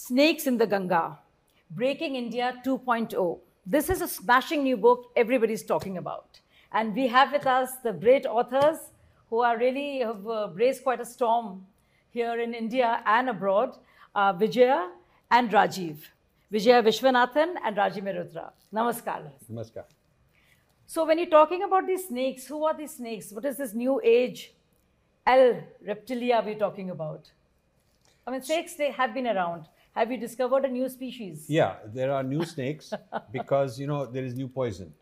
Snakes in the Ganga Breaking India 2.0. This is a smashing new book everybody's talking about. And we have with us the great authors who are really have uh, raised quite a storm here in India and abroad uh, Vijaya and Rajiv. Vijaya Vishwanathan and Rajiv Malhotra. Namaskar. Namaskar. So, when you're talking about these snakes, who are these snakes? What is this new age L reptilia we're talking about? I mean, snakes, they have been around. Have you discovered a new species? Yeah, there are new snakes because, you know, there is new poison.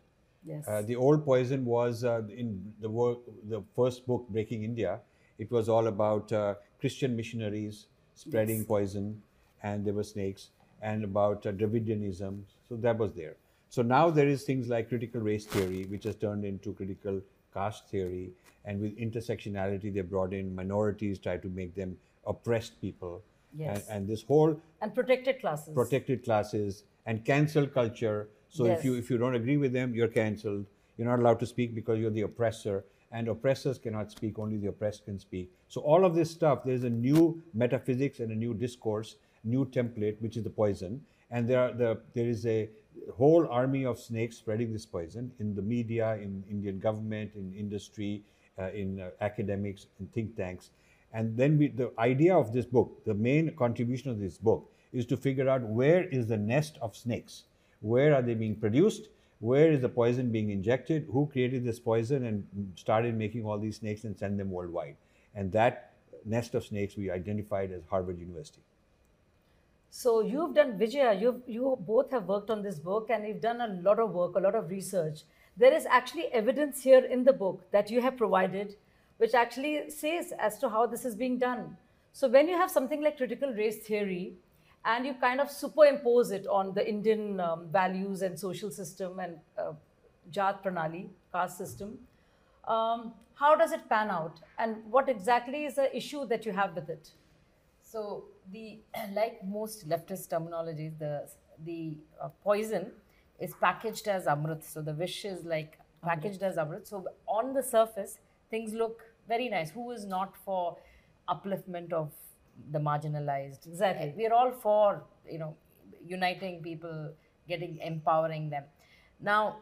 Yes. Uh, the old poison was uh, in the work, the first book, Breaking India. It was all about uh, Christian missionaries spreading Yes. poison, and there were snakes, and about uh, Dravidianism. So that was there. So now there is things like critical race theory, which has turned into critical caste theory, and with intersectionality, they brought in minorities, try to make them oppressed people, Yes. and, and this whole and protected classes. protected classes and cancel culture. So if you if you don't agree with them, you're cancelled. You're not allowed to speak because you're the oppressor, and oppressors cannot speak. Only the oppressed can speak. So all of this stuff, there's a new metaphysics and a new discourse, new template, which is the poison. And there are the there is a whole army of snakes spreading this poison in the media, in Indian government, in industry, uh, in uh, academics, in think tanks. And then we, the idea of this book, the main contribution of this book, is to figure out where is the nest of snakes, where are they being produced, where is the poison being injected, who created this poison and started making all these snakes and send them worldwide. And that nest of snakes we identified as Harvard University. So you've done Vijaya, you you both have worked on this book and you've done a lot of work, a lot of research. There is actually evidence here in the book that you have provided, which actually says as to how this is being done. So when you have something like critical race theory, and you kind of superimpose it on the Indian um, values and social system and uh, Jat Pranali, caste system, um, how does it pan out? And what exactly is the issue that you have with it? So the like most leftist terminologies, the the uh, poison is packaged as amrit. So the wish is like packaged as amrit. So on the surface, things look very nice. Who is not for upliftment of the marginalized? Exactly. We are all for you know uniting people, getting empowering them. Now,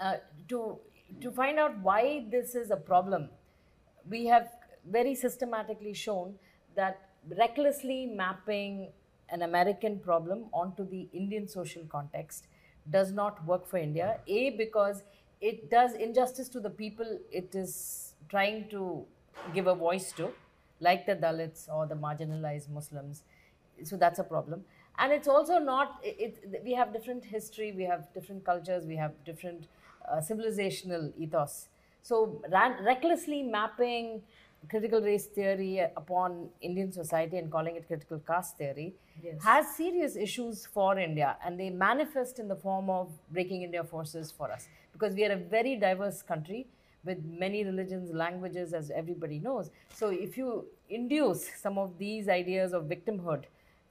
uh, to to find out why this is a problem, we have very systematically shown that recklessly mapping an American problem onto the Indian social context does not work for India. A, because it does injustice to the people it is trying to give a voice to, like the Dalits or the marginalized Muslims. So that's a problem. And it's also not, it, it, we have different history, we have different cultures, we have different uh, civilizational ethos. So ran, recklessly mapping critical race theory upon Indian society and calling it critical caste theory Yes. has serious issues for India and they manifest in the form of breaking India forces for us because we are a very diverse country with many religions, languages, as everybody knows. So if you induce some of these ideas of victimhood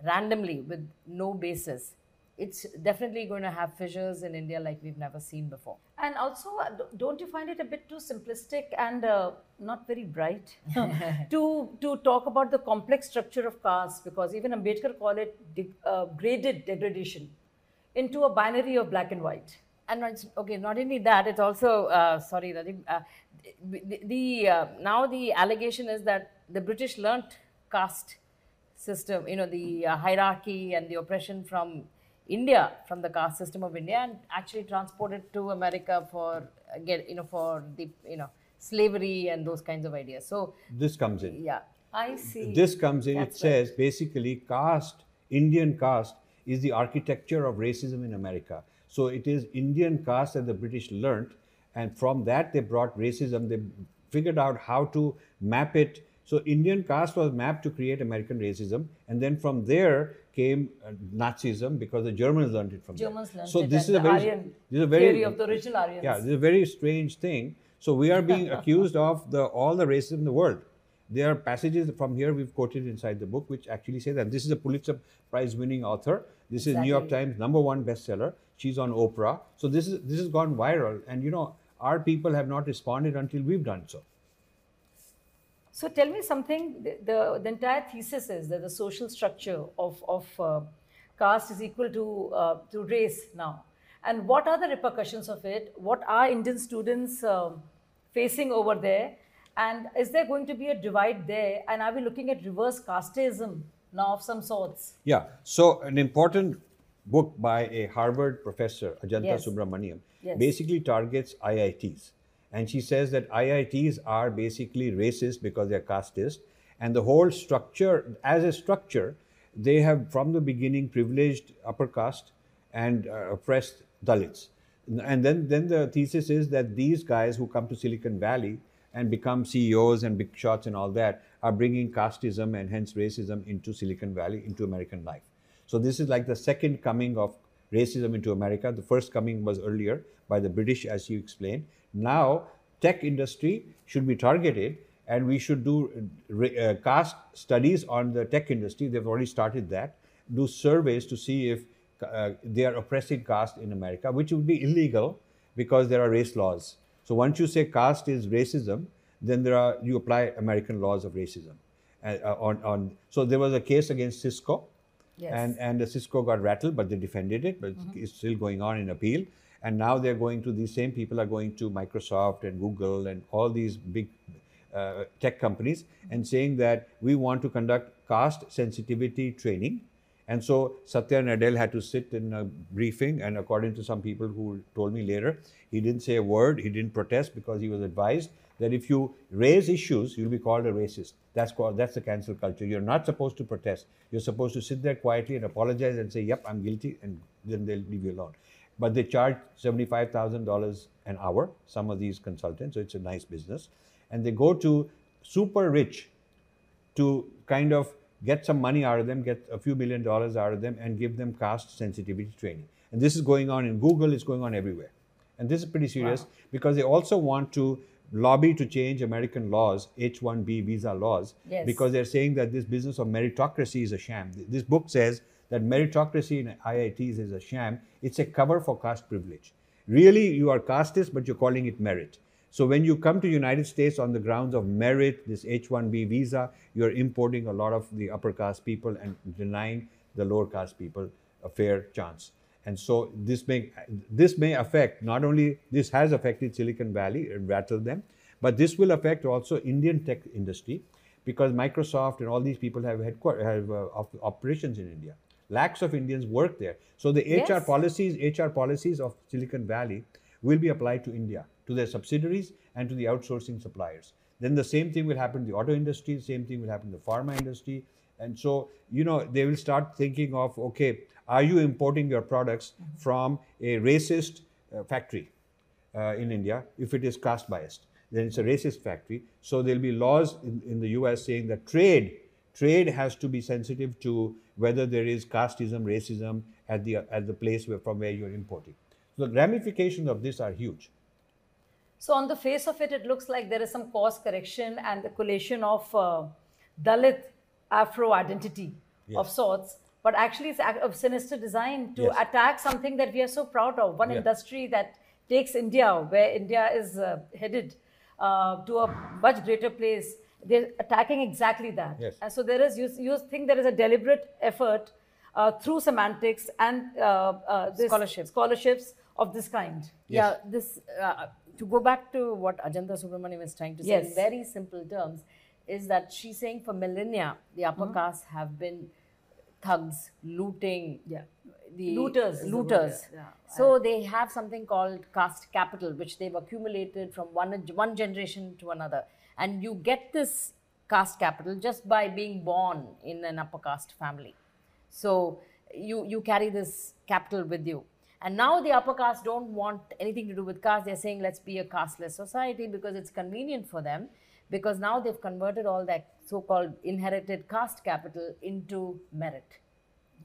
randomly with no basis, it's definitely going to have fissures in India like we've never seen before. And also, uh, don't you find it a bit too simplistic and uh, not very bright to to talk about the complex structure of caste? Because even Ambedkar called it de- uh, graded degradation into a binary of black and white. And it's, okay not only that it's also uh, sorry Rajiv, uh, the, the uh, now the allegation is that the british learnt caste system you know the uh, hierarchy and the oppression from india from the caste system of india and actually transported to america for get you know for the you know slavery and those kinds of ideas so This comes in. yeah I see. This comes in, it That's right. says basically caste, Indian caste is the architecture of racism in America. So it is Indian caste that the British learnt, and from that they brought racism. They figured out how to map it. So Indian caste was mapped to create American racism, and then from there came uh, Nazism because the Germans learned it from there. Germans learnt so it this is a very, Aryan this is a very theory of the original Aryans. Yeah, this is a very strange thing. So we are being accused of the all the racism in the world. There are passages from here we've quoted inside the book which actually say that this is a Pulitzer Prize winning author. This is New York Times number one bestseller. She's on Oprah. So this is this has gone viral, and you know our people have not responded until we've done so. So tell me something. The, the, the entire thesis is that the social structure of, of uh, caste is equal to, uh, to race now. And what are the repercussions of it? What are Indian students um facing over there? And is there going to be a divide there? And are we looking at reverse casteism now of some sorts? Yeah. So an important book by a Harvard professor, Ajantha Yes. Subramanian, Yes. basically targets IITs. And she says that IITs are basically racist because they're casteist. And the whole structure, as a structure, they have from the beginning privileged upper caste and uh, oppressed Dalits. And then, then the thesis is that these guys who come to Silicon Valley and become CEOs and big shots and all that are bringing casteism and hence racism into Silicon Valley, into American life. So this is like the second coming of racism into America. The first coming was earlier by the British, as you explained. Now, tech industry should be targeted, and we should do uh, uh, caste studies on the tech industry. They've already started that. Do surveys to see if uh, they are oppressing caste in America, which would be illegal because there are race laws. So once you say caste is racism, then there are you apply American laws of racism. Uh, on on so there was a case against Cisco, Yes. and and the Cisco got rattled, but they defended it. But it's still going on in appeal. And now they're going to these same people are going to Microsoft and Google and all these big uh, tech companies and saying that we want to conduct caste sensitivity training. And so Satya Nadella had to sit in a briefing, and according to some people who told me later, he didn't say a word, he didn't protest because he was advised that if you raise issues, you'll be called a racist. That's called that's the cancel culture. You're not supposed to protest. You're supposed to sit there quietly and apologize and say, "Yep, I'm guilty," and then they'll leave you alone. But they charge seventy-five thousand dollars an hour. Some of these consultants, so it's a nice business, and they go to super rich to kind of get some money out of them, get a few million dollars out of them, and give them caste sensitivity training. And this is going on in Google, it's going on everywhere. And this is pretty serious because they also want to lobby to change American laws, H 1B visa laws, Yes. because they're saying that this business of meritocracy is a sham. This book says that meritocracy in IITs is a sham. It's a cover for caste privilege. Really, you are casteist, but you're calling it merit. So when you come to United States on the grounds of merit, this H-1B visa, you're importing a lot of the upper caste people and denying the lower caste people a fair chance. And so this may this may affect not only this has affected Silicon Valley and rattled them, but this will affect also Indian tech industry because Microsoft and all these people have headquarters have uh, op- operations in India. Lakhs of Indians work there. So the HR policies HR policies of Silicon Valley will be applied to India, to their subsidiaries and to the outsourcing suppliers. Then the same thing will happen to the auto industry, the same thing will happen to the pharma industry. And so, you know, they will start thinking of, okay, are you importing your products from a racist uh, factory uh, in India if it is caste biased? Then it's a racist factory. So there'll be laws in, in the US saying that trade trade has to be sensitive to whether there is casteism, racism at the at the place where, from where you're importing. So the ramifications of this are huge. So on the face of it, it looks like there is some course correction and the collation of uh, Dalit Afro identity of sorts. But actually, it's a a sinister design to Yes. attack something that we are so proud of. One Yeah. industry that takes India, where India is uh, headed uh, to a much greater place. They're attacking exactly that. Yes. And so there is, you, you think there is a deliberate effort uh, through semantics and uh, uh, this Scholarship. scholarships of this kind. Yeah, this uh, to go back to what Ajantha Subramanian is trying to say in very simple terms is that she's saying for millennia the upper Mm-hmm. castes have been thugs, looting, Yeah. the Looters the looters. yeah. Yeah. So they have something called caste capital, which they've accumulated from one one generation to another, and you get this caste capital just by being born in an upper caste family. So you you carry this capital with you. And now the upper caste don't want anything to do with caste. They're saying let's be a casteless society because it's convenient for them. Because now they've converted all that so-called inherited caste capital into merit.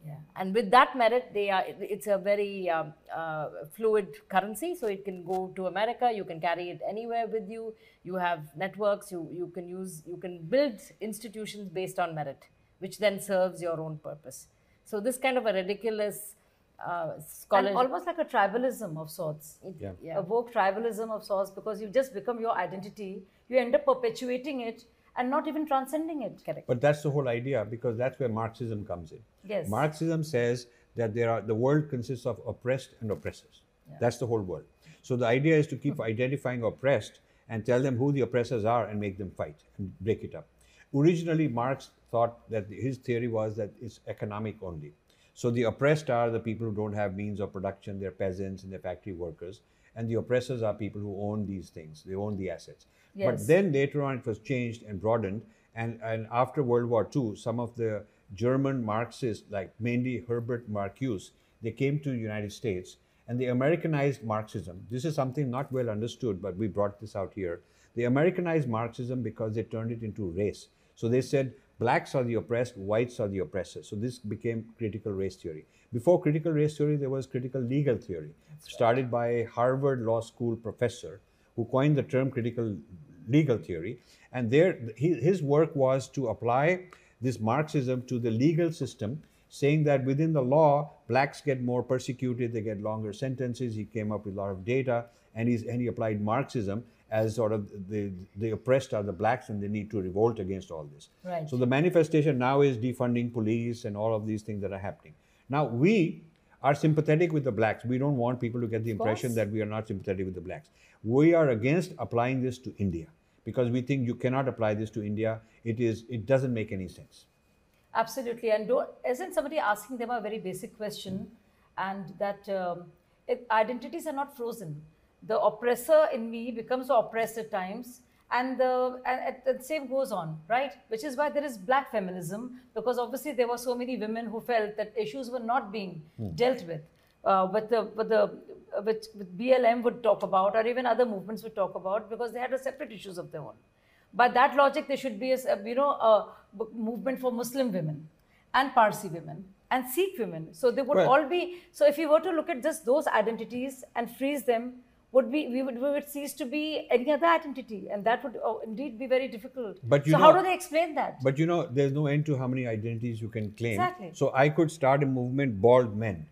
Yeah. And with that merit, they are. It's a very um, uh, fluid currency, so it can go to America. You can carry it anywhere with you. You have networks. You you can use. You can build institutions based on merit, which then serves your own purpose. So this kind of a ridiculous uh, And almost like a tribalism of sorts. it- Yeah. yeah. A woke tribalism of sorts because you just become your identity. You end up perpetuating it and not even transcending it. Correct. But that's the whole idea because that's where Marxism comes in. Yes. Marxism says that there are the world consists of oppressed and oppressors. That's the whole world. So the idea is to keep identifying oppressed and tell them who the oppressors are and make them fight and break it up. Originally, Marx thought that his theory was that it's economic only. So the oppressed are the people who don't have means of production, they're peasants and they're factory workers. And the oppressors are people who own these things, they own the assets. Yes. But then later on, it was changed and broadened. And, and after World War II, some of the German Marxists, like mainly Herbert Marcuse, they came to the United States and they Americanized Marxism. This is something not well understood, but we brought this out here. They Americanized Marxism because they turned it into race. So they said blacks are the oppressed, whites are the oppressors. So this became critical race theory. Before critical race theory, there was critical legal theory, started by a Harvard Law School professor who coined the term critical legal theory. And there, his work was to apply this Marxism to the legal system, saying that within the law, blacks get more persecuted, they get longer sentences. He came up with a lot of data, and, he's, and he applied Marxism as sort of the, the oppressed are the blacks and they need to revolt against all this. Right. So the manifestation now is defunding police and all of these things that are happening. Now we are sympathetic with the blacks. We don't want people to get the impression that we are not sympathetic with the blacks. We are against applying this to India because we think you cannot apply this to India. It is it doesn't make any sense. Absolutely. And don't, isn't somebody asking them a very basic question? And that um, identities are not frozen. The oppressor in me becomes the oppressed at times. And the, and, and the same goes on, right? Which is why there is black feminism, because obviously there were so many women who felt that issues were not being dealt with. Uh, but the, but the, which, BLM would talk about, or even other movements would talk about, because they had a separate issues of their own. By that logic, there should be a you know a movement for Muslim women and Parsi women and Sikh women. So they would Well- all be. So if you were to look at just those identities and freeze them, would be we would, we would cease to be any other identity, and that would oh, indeed be very difficult. But you so how do they explain that? But you know, there's no end to how many identities you can claim. Exactly. So I could start a movement, bald men.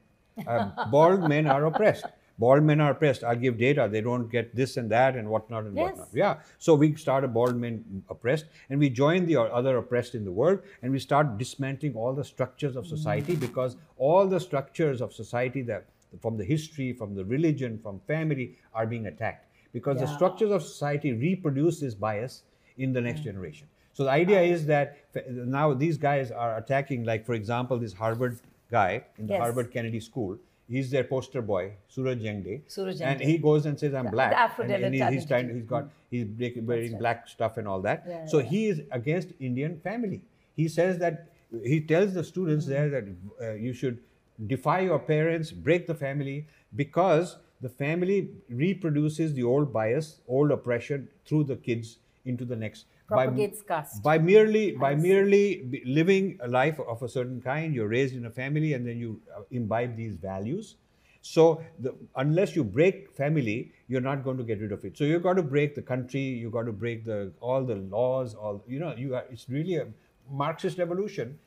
Uh, bald men are oppressed. Bald men are oppressed. I'll give data. They don't get this and that and whatnot and Yes. whatnot. Yeah. So we start a bald men oppressed and we join the other oppressed in the world and we start dismantling all the structures of society because all the structures of society that from the history, from the religion, from family are being attacked because the structures of society reproduce this bias in the next generation. So the idea is that now these guys are attacking, like for example, this Harvard guy in the Yes. Harvard Kennedy School. He's their poster boy, Suraj Yengde. Suraj And he goes and says, "I'm black." the and, and he- he's trying. He's got. He's wearing right. black stuff and all that. Yeah, so yeah. he is against Indian family. He says that he tells the students there that uh, you should defy your parents, break the family because the family reproduces the old bias, old oppression through the kids into the next. by- Propagates caste. by merely by merely living a life of a certain kind you're raised in a family and then you uh, imbibe these values so the, unless you break family you're not going to get rid of it so you've got to break the country you've got to break the all the laws all you know you are it's really a marxist revolution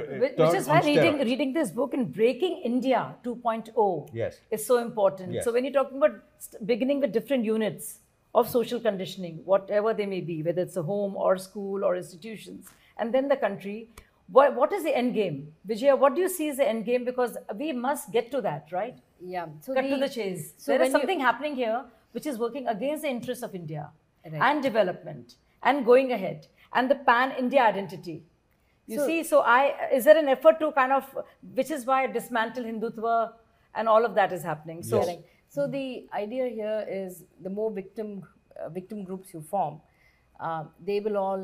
Which, which is why reading, steroids. reading this book and breaking India 2.0 Yes. is so important. Yes. So when you're talking about beginning with different units of social conditioning, whatever they may be, whether it's a home or school or institutions, and then the country, what, what is the end game? Vijaya, what do you see as the end game? Because we must get to that, right? Yeah. So Cut to the- the chase. so there is when is you- something happening here which is working against the interests of India Right. and development and going ahead and the pan India identity. You So- see, so I is there an effort to kind of, which is why dismantle Hindutva and all of that is happening. So Yes. So the idea here is the more victim uh, victim groups you form, uh, they will all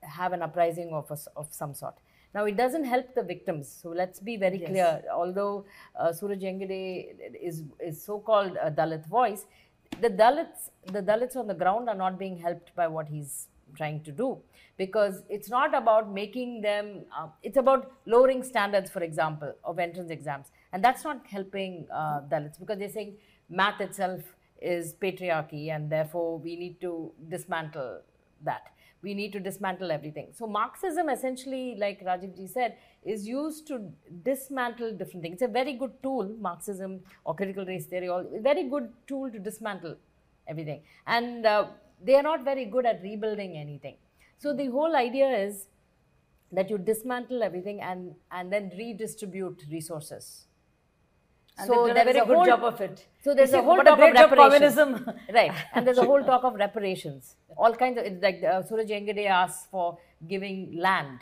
have an uprising of a of some sort. Now it doesn't help the victims. So let's be very Yes. clear. Although uh, Suraj Yengde is is so-called a Dalit voice, the Dalits the Dalits on the ground are not being helped by what he's trying to do. Because it's not about making them uh, it's about lowering standards for example of entrance exams. And that's not helping uh, dalits because they're saying math itself is patriarchy and therefore we need to dismantle that. We need to dismantle everything. So marxism essentially like rajiv ji said is used to dismantle different things. It's a very good tool marxism or critical race theory all very good tool to dismantle everything. And uh, they are not very good at rebuilding anything So the whole idea is that you dismantle everything and and then redistribute resources. And So they've done a very a good whole- job of it. So there's You a whole what a talk great of job reparations. communism. right, and there's a whole talk of reparations. All kinds of it's like uh, Suraj Yengde asks for giving land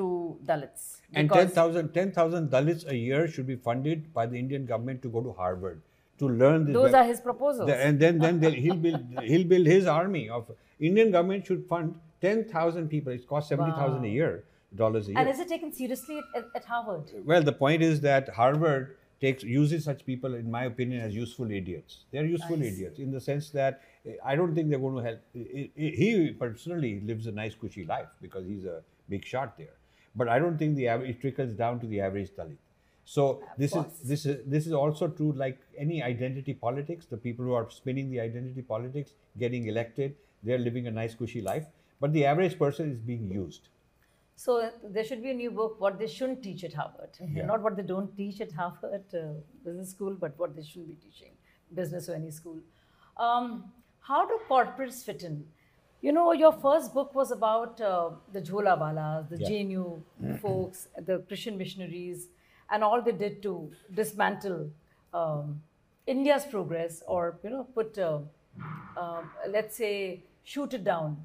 to Dalits. And because- 10,000 10,000 Dalits a year should be funded by the Indian government to go to Harvard to learn this. Those web- are his proposals. And then then he'll build he'll build his army of Indian government should fund 10,000 people. It costs 70,000 a year dollars a year. And is it taken seriously at, at, Harvard? Well, the point is that Harvard takes uses such people, in my opinion, as useful idiots. They're useful idiots in the sense that eh, I don't think they're going to help. eh, eh, He personally lives a nice, cushy life because he's a big shot there. But I don't think the average it trickles down to the average Dalit. So this is this is this is also true like any identity politics. The people who are spinning the identity politics, getting elected, they're living a nice, cushy life. But the average person is being used. So there should be a new book, what they shouldn't teach at Harvard. Yeah. Not what they don't teach at Harvard uh, Business School, but what they shouldn't be teaching, business or any school. Um, how do corporates fit in? You know, your first book was about uh, the Jholawalas, the Yeah. JNU folks, the Christian missionaries, and all they did to dismantle um, India's progress or, you know, put, uh, uh, let's say, shoot it down.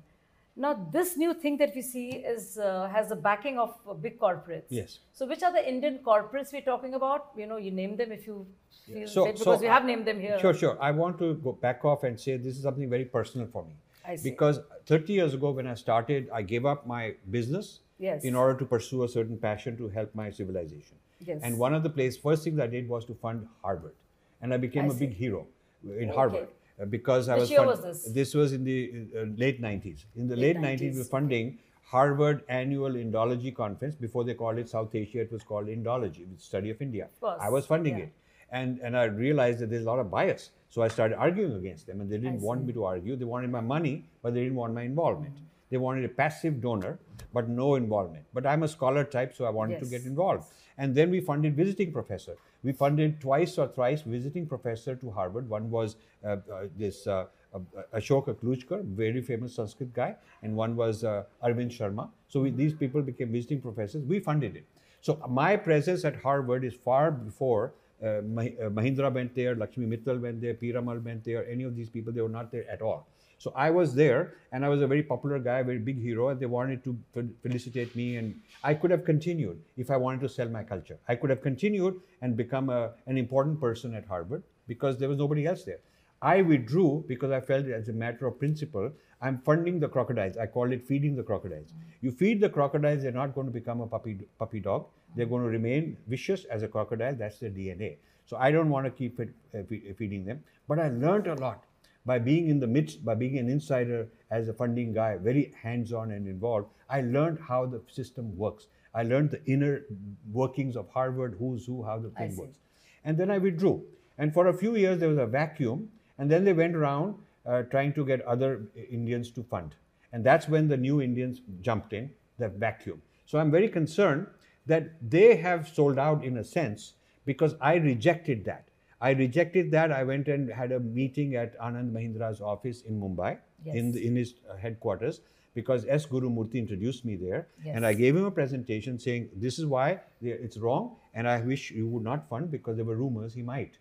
Now, this new thing that we see is uh, has the backing of uh, big corporates. Yes. So, which are the Indian corporates we're talking about? You know, you name them if you feel So- fit, so because we I- have named them here. Sure, sure. I want to go back off and say this is something very personal for me. I see. Because 30 years ago, when I started, I gave up my business Yes. in order to pursue a certain passion to help my civilization. Yes. And one of the places, first things I did was to fund Harvard, and I became I a big hero in Okay. Harvard uh, because I Which was. year fund- was this? This was in the uh, late 90s. In the Late late, 90s, we 90s, were funding Harvard Annual Indology Conference. Before they called it South Asia, it was called Indology, the study of India. course, I was funding yeah. it and and I realized that there's a lot of bias. So I started arguing against them, and they didn't want me to argue. They wanted my money, but they didn't want my involvement. They wanted a passive donor, but no involvement. But I'm a scholar type, so I wanted to get involved. And then we funded visiting professor. We funded twice or thrice visiting professor to Harvard. One was uh, uh, this uh, uh, Ashok Aklujkar, very famous Sanskrit guy, and one was uh, Arvind Sharma. So we, these people became visiting professors. We funded it. So my presence at Harvard is far before uh, Mahindra went there, Lakshmi Mittal went there, Piramal went there. Any of these people, they were not there at all. So I was there, and I was a very popular guy, a very big hero, and they wanted to felicitate me. And I could have continued if I wanted to sell my culture. I could have continued and become a, an important person at Harvard because there was nobody else there. I withdrew because I felt as a matter of principle, I'm funding the crocodiles. I call it feeding the crocodiles. You feed the crocodiles, they're not going to become a puppy puppy dog. They're going to remain vicious as a crocodile. That's their DNA. So I don't want to keep it, uh, feeding them. But I learned a lot by being in the midst, by being an insider as a funding guy, very hands-on and involved. I learned how the system works. I learned the inner workings of Harvard, who's who, how the thing works. And then I withdrew. And for a few years, there was a vacuum. And then they went around uh, trying to get other Indians to fund. And that's when the new Indians jumped in, the vacuum. So I'm very concerned that they have sold out in a sense because I rejected that. I rejected that. I went and had a meeting at Anand Mahindra's office in Mumbai, in, the, in his uh, headquarters, because S. Gurumurthy introduced me there. And I gave him a presentation saying, This is why it's wrong, and I wish you would not fund because there were rumors he might.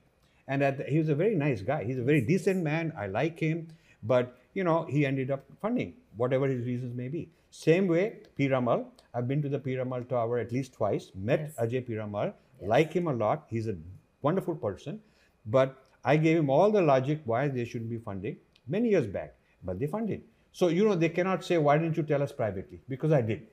And at the, he was a very nice guy. He's a very decent man. I like him. But, you know, he ended up funding, whatever his reasons may be. Same way, Piramal. I've been to the Piramal Tower at least twice, met Yes. Ajay Piramal, like him a lot. He's a wonderful person. But I gave him all the logic why they shouldn't be funding many years back. But they funded. So, you know, they cannot say, why didn't you tell us privately? Because I did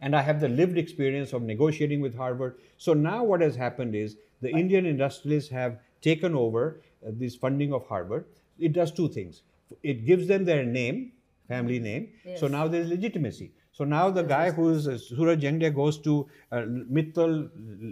and I have the lived experience of negotiating with Harvard. So now what has happened is the Indian industrialists have taken over uh, this funding of Harvard. It does two things. It gives them their name, family name. So now there's legitimacy. So now the guy who's uh, Suraj Yengde goes to uh, Mittal,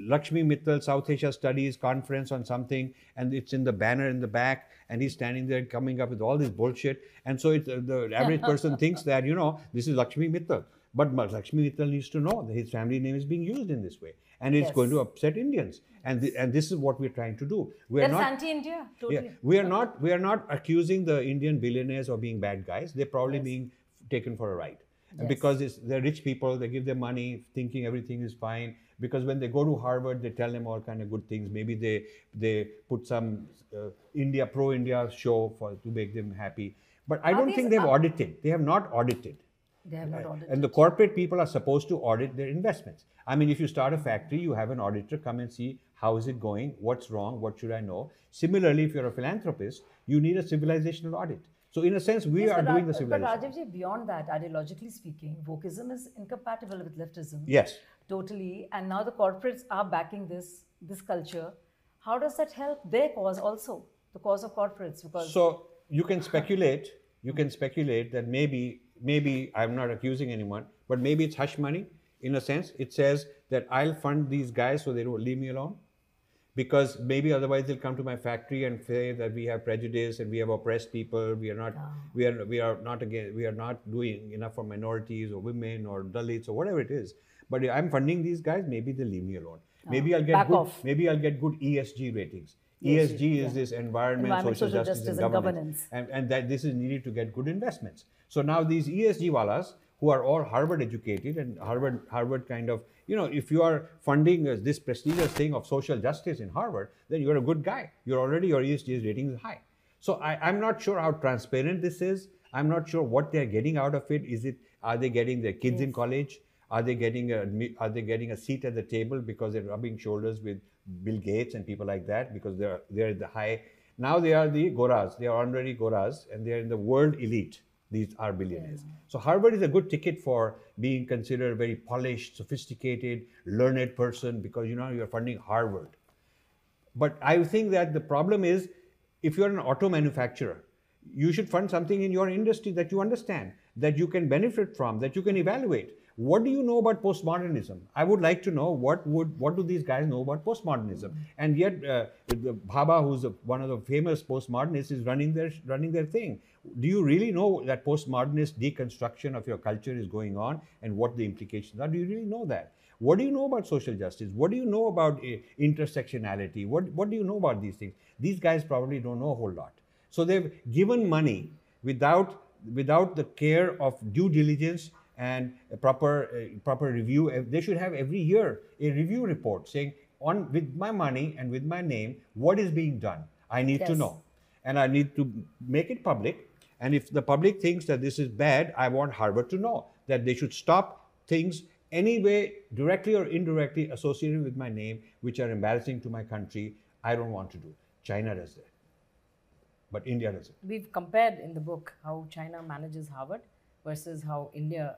Lakshmi Mittal South Asia Studies conference on something, and it's in the banner in the back, and he's standing there coming up with all this bullshit. And so it, uh, the average person thinks that, you know, this is Lakshmi Mittal. But Lakshmi Mittal needs to know that his family name is being used in this way. And it's going to upset Indians. And, th- and this is what we're trying to do. We're That is not anti-India, yeah, totally. we are not we are not accusing the Indian billionaires of being bad guys. They're probably Yes. being taken for a ride. And because it's, they're rich people, they give them money, thinking everything is fine. Because when they go to Harvard, they tell them all kind of good things. Maybe they they put some uh, India pro India show for to make them happy. But I Are don't these- think they've are- audited. They have not audited. They have not audited. And the corporate people are supposed to audit their investments. I mean, if you start a factory, you have an auditor come and see how is it going, what's wrong, what should I know. Similarly, if you're a philanthropist, you need a civilizational audit. So, in a sense, we Yes, are but doing the But civilization. Rajivji, beyond that, ideologically speaking, wokeism is incompatible with leftism. Yes. Totally. And now the corporates are backing this this culture. How does that help their cause also? The cause of corporates? Because So you can speculate. You can speculate that maybe, maybe I'm not accusing anyone, but maybe it's hush money. In a sense, it says that I'll fund these guys so they don't leave me alone, because maybe otherwise they'll come to my factory and say that we have prejudice and we have oppressed people. We are not, we are, we are not again, we are not doing enough for minorities or women or Dalits or whatever it is. But I'm funding these guys, maybe they'll leave me alone. Maybe I'll get back good, off. maybe I'll get good ESG ratings. ESG, ESG yeah. is this environment, Environment, social, social justice, justice and and governance. governance. And, and that this is needed to get good investments. So now these ESG walas who are all Harvard educated and Harvard Harvard kind of you know if you are funding this prestigious thing of social justice in Harvard, then you're a good guy. You're already your ESG rating is high. So I, I'm not sure how transparent this is. I'm not sure what they're getting out of it. Is it are they getting their kids in college? Are they getting a are they getting a seat at the table because they're rubbing shoulders with Bill Gates and people like that because they're they're the high. Now they are the goras. They are honorary goras and they're in the world elite. These are billionaires. So Harvard is a good ticket for being considered a very polished, sophisticated, learned person because you know you're funding Harvard. But I think that the problem is if you're an auto manufacturer, you should fund something in your industry that you understand, that you can benefit from, that you can evaluate. What do you know about postmodernism? I would like to know what would what do these guys know about postmodernism? And yet, uh, the Bhabha, who's a, one of the famous postmodernists, is running their running their thing. Do you really know that postmodernist deconstruction of your culture is going on and what the implications are? Do you really know that? What do you know about social justice? What do you know about uh, intersectionality? What, what do you know about these things? These guys probably don't know a whole lot. So they've given money without, without the care of due diligence and a proper, uh, proper review. They should have every year a review report saying, on with my money and with my name, what is being done? I need to know. And I need to make it public. And if the public thinks that this is bad, I want Harvard to know that they should stop things anyway, directly or indirectly associated with my name, which are embarrassing to my country. I don't want to do. China does that. But India doesn't. We've compared in the book how China manages Harvard versus how India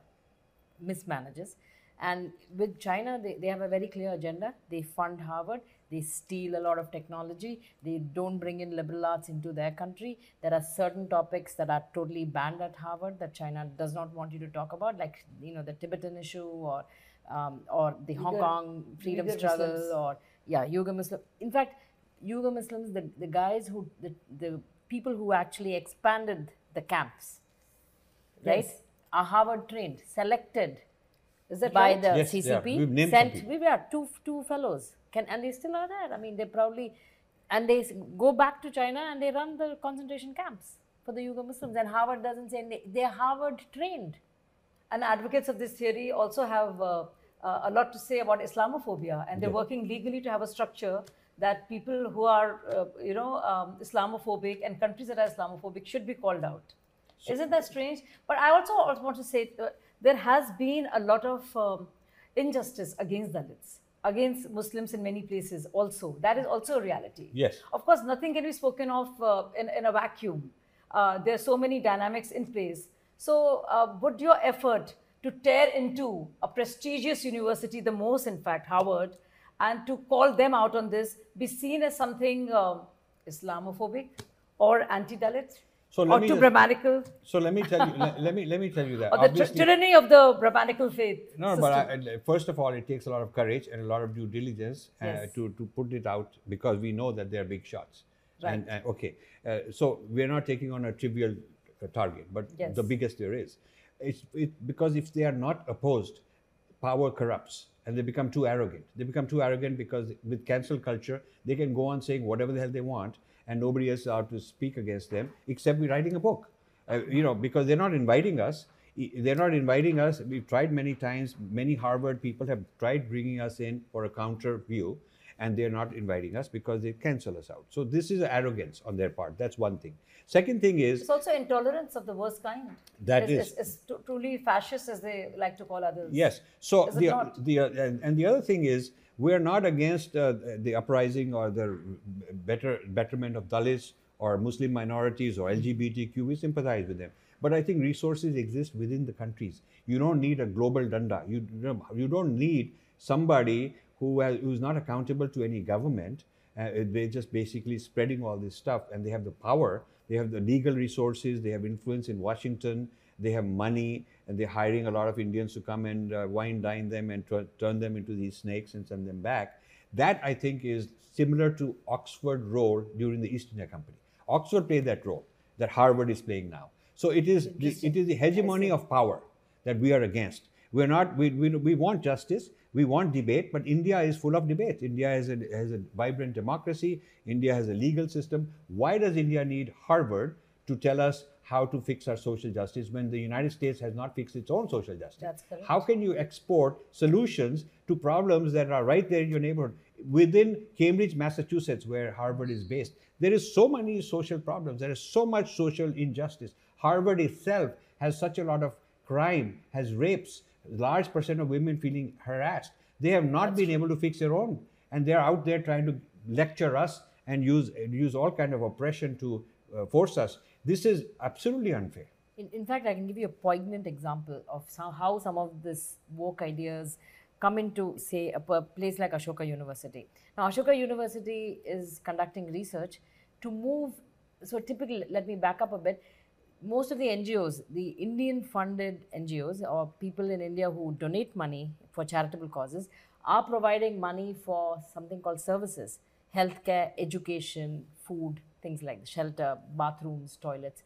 mismanages. And with China, they, they have a very clear agenda. They fund Harvard, they steal a lot of technology, they don't bring in liberal arts into their country. There are certain topics that are totally banned at Harvard that China does not want you to talk about, like you know the Tibetan issue or um, or the Hong Uyghur- Kong freedom Uyghur struggle Muslims. or yeah, Uyghur Muslim. In fact, Uyghur Muslims, the, the guys who, the, the people who actually expanded the camps, right, Yes. Are Harvard trained, selected is that by right? the Yes, yeah. CCP, We've named some sent, people. we were two, two fellows, can, and they still are there. I mean, they probably, and they s- go back to China and they run the concentration camps for the Uyghur Muslims. And Harvard doesn't say, they, they're Harvard trained. And advocates of this theory also have uh, uh, a lot to say about Islamophobia, and they're Yeah. working legally to have a structure that people who are, uh, you know, um, Islamophobic and countries that are Islamophobic should be called out. Isn't that strange? But I also, want to say there has been a lot of um, injustice against Dalits, against Muslims in many places. Also, that is also a reality. Yes. Of course, nothing can be spoken of uh, in, in a vacuum. Uh, there are so many dynamics in place. So, uh, would your effort to tear into a prestigious university, the most, in fact, Harvard, and to call them out on this, be seen as something uh, Islamophobic or anti-Dalit, So let or me too just- grammatical, So let me tell you. let, let me let me tell you that. or the Obviously- tyranny of the Brahmanical faith? No, system? but I, I- first of all, it takes a lot of courage and a lot of due diligence uh, Yes. to, to put it out because we know that they're big shots. Right. And, and okay, uh, so we're not taking on a trivial uh, target, but Yes. the biggest there is. It's it, because if they are not opposed, power corrupts and they become too arrogant. They become too arrogant because with cancel culture, they can go on saying whatever the hell they want and nobody else is out to speak against them except we're writing a book. Uh, you know, because they're not inviting us. They're not inviting us. We've tried many times. Many Harvard people have tried bringing us in for a counter view, and they're not inviting us because they cancel us out. So this is arrogance on their part. That's one thing. Second thing is It's also intolerance of the worst kind. That is. Tru- truly fascist, as they like to call others. Yes. So Is the not? the uh, and, and the other thing is we're not against uh, the uprising or the better betterment of Dalits or Muslim minorities or LGBTQ. We sympathize with them. But I think resources exist within the countries. You don't need a global danda. You you don't need somebody who who's not accountable to any government. Uh, they're just basically spreading all this stuff, and they have the power. They have the legal resources. They have influence in Washington. They have money, and they're hiring a lot of Indians to come and uh, wine dine them and tu- turn them into these snakes and send them back. That I think is similar to Oxford role during the East India Company. Oxford played that role that Harvard is playing now. So it is the, it is the hegemony of power that we are against. We're not we, we, we want justice, we want debate, but India is full of debate. India has a, has a vibrant democracy, India has a legal system. Why does India need Harvard to tell us how to fix our social justice when the United States has not fixed its own social justice? That's correct. How can you export solutions to problems that are right there in your neighborhood? Within Cambridge, Massachusetts, where Harvard is based, there is so many social problems. There is so much social injustice. Harvard itself has such a lot of crime, has rapes, large percent of women feeling harassed. They have not been able to fix their own, and they're out there trying to lecture us and use use all kind of oppression to uh, force us. This is absolutely unfair. In, in fact, I can give you a poignant example of how some of this woke ideas come into, say, a place like Ashoka University. Now, Ashoka University is conducting research to move. So, typically, let me back up a bit. Most of the NGOs, the Indian funded NGOs or people in India who donate money for charitable causes, are providing money for something called services healthcare, education, food, things like shelter, bathrooms, toilets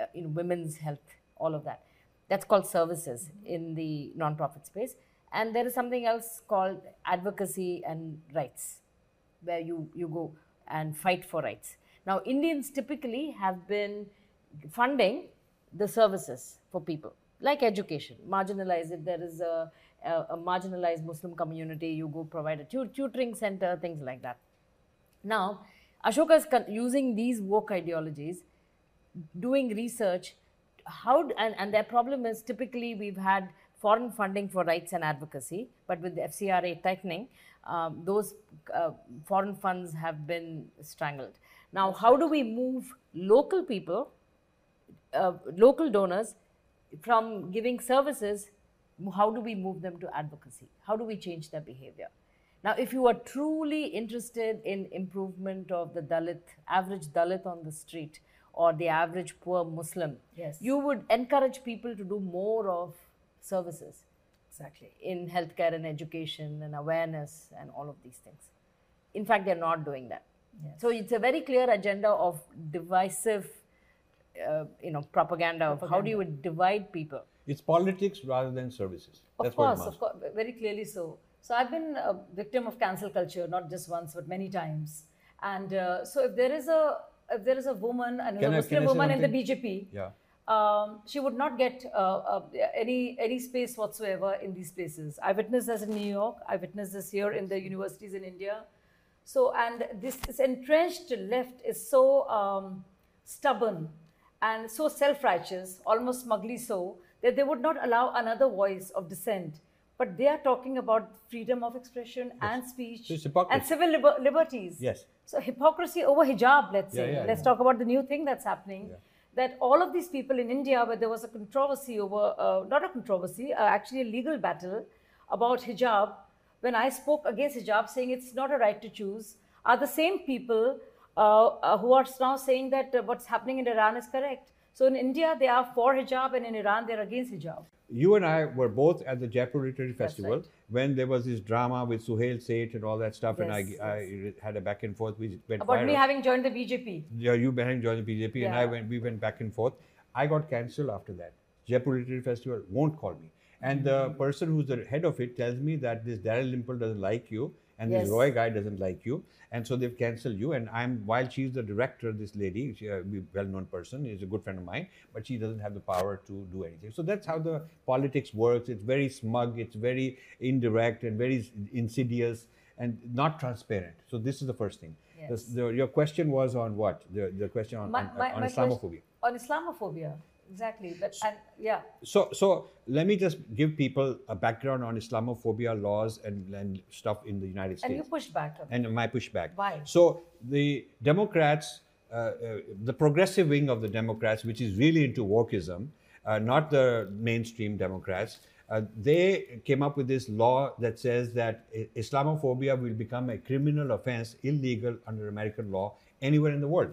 uh, you know, women's health, all of that. That's called services in the nonprofit space. And there is something else called advocacy and rights, where you, you go and fight for rights. Now, Indians typically have been funding the services for people, like education, marginalized. If there is a, a, a marginalized Muslim community, you go provide a tu- tutoring center, things like that. Now, Ashoka is using these woke ideologies doing research how and, and their problem is typically we've had foreign funding for rights and advocacy but with the fcra tightening um, those uh, foreign funds have been strangled. Now how do we move local people uh, local donors from giving services how do we move them to advocacy? How do we change their behavior now if you are truly interested in improvement of the dalit average dalit on the street or the average poor muslim Yes. you would encourage people to do more of services Exactly. in healthcare and education and awareness and all of these things. In fact, they're not doing that. So it's a very clear agenda of divisive, uh, you know, propaganda, of how do you divide people. It's politics rather than services. Of That's course, what it of course, very clearly so. So I've been a victim of cancel culture, not just once, but many times. And uh, so if there is a if there is a woman, and a Muslim woman in the? BJP, Yeah. um, she would not get uh, uh, any any space whatsoever in these places. I witnessed this in New York. I witnessed this here in the universities in India. So, and this, this entrenched left is so um, stubborn and so self-righteous, almost smugly so, that they would not allow another voice of dissent. But they are talking about freedom of expression and speech So it's hypocrisy. and civil liber- liberties. Yes. So hypocrisy over hijab, let's Yeah, say. yeah, let's yeah. talk about the new thing that's happening. That all of these people in India, where there was a controversy over, uh, not a controversy, uh, actually a legal battle about hijab, when I spoke against hijab, saying it's not a right to choose, are the same people uh, uh, who are now saying that uh, what's happening in Iran is correct. So in India, they are for hijab, and in Iran, they're against hijab. You and I were both at the Jaipur Literary Festival right. when there was this drama with Suhel Seth and all that stuff, and Yes, I, I had a back and forth. We went About viral. me having joined the BJP. yeah, you behind joined the BJP, and I went. We went back and forth. I got cancelled after that. Jaipur Literary Festival won't call me, and the Mm-hmm. person who's the head of it tells me that this Dalrymple doesn't like you, and this Roy guy doesn't like you, and so they've cancelled you. And I'm while she's the director, this lady, she, uh, a well-known person, is a good friend of mine, but she doesn't have the power to do anything. So that's how the politics works. It's very smug, it's very indirect, and very insidious, and not transparent. So this is the first thing. The- Yes. the- your question was on what? The, the question on, My- on, my- on Islamophobia. question- On Islamophobia, exactly. But and yeah, So, so let me just give people a background on Islamophobia laws and, and stuff in the United States. and you pushed back. on and my pushback. Why? So the Democrats, uh, uh, the progressive wing of the Democrats, which is really into wokeism, uh, not the mainstream Democrats, uh, they came up with this law that says that Islamophobia will become a criminal offense, illegal under American law anywhere in the world.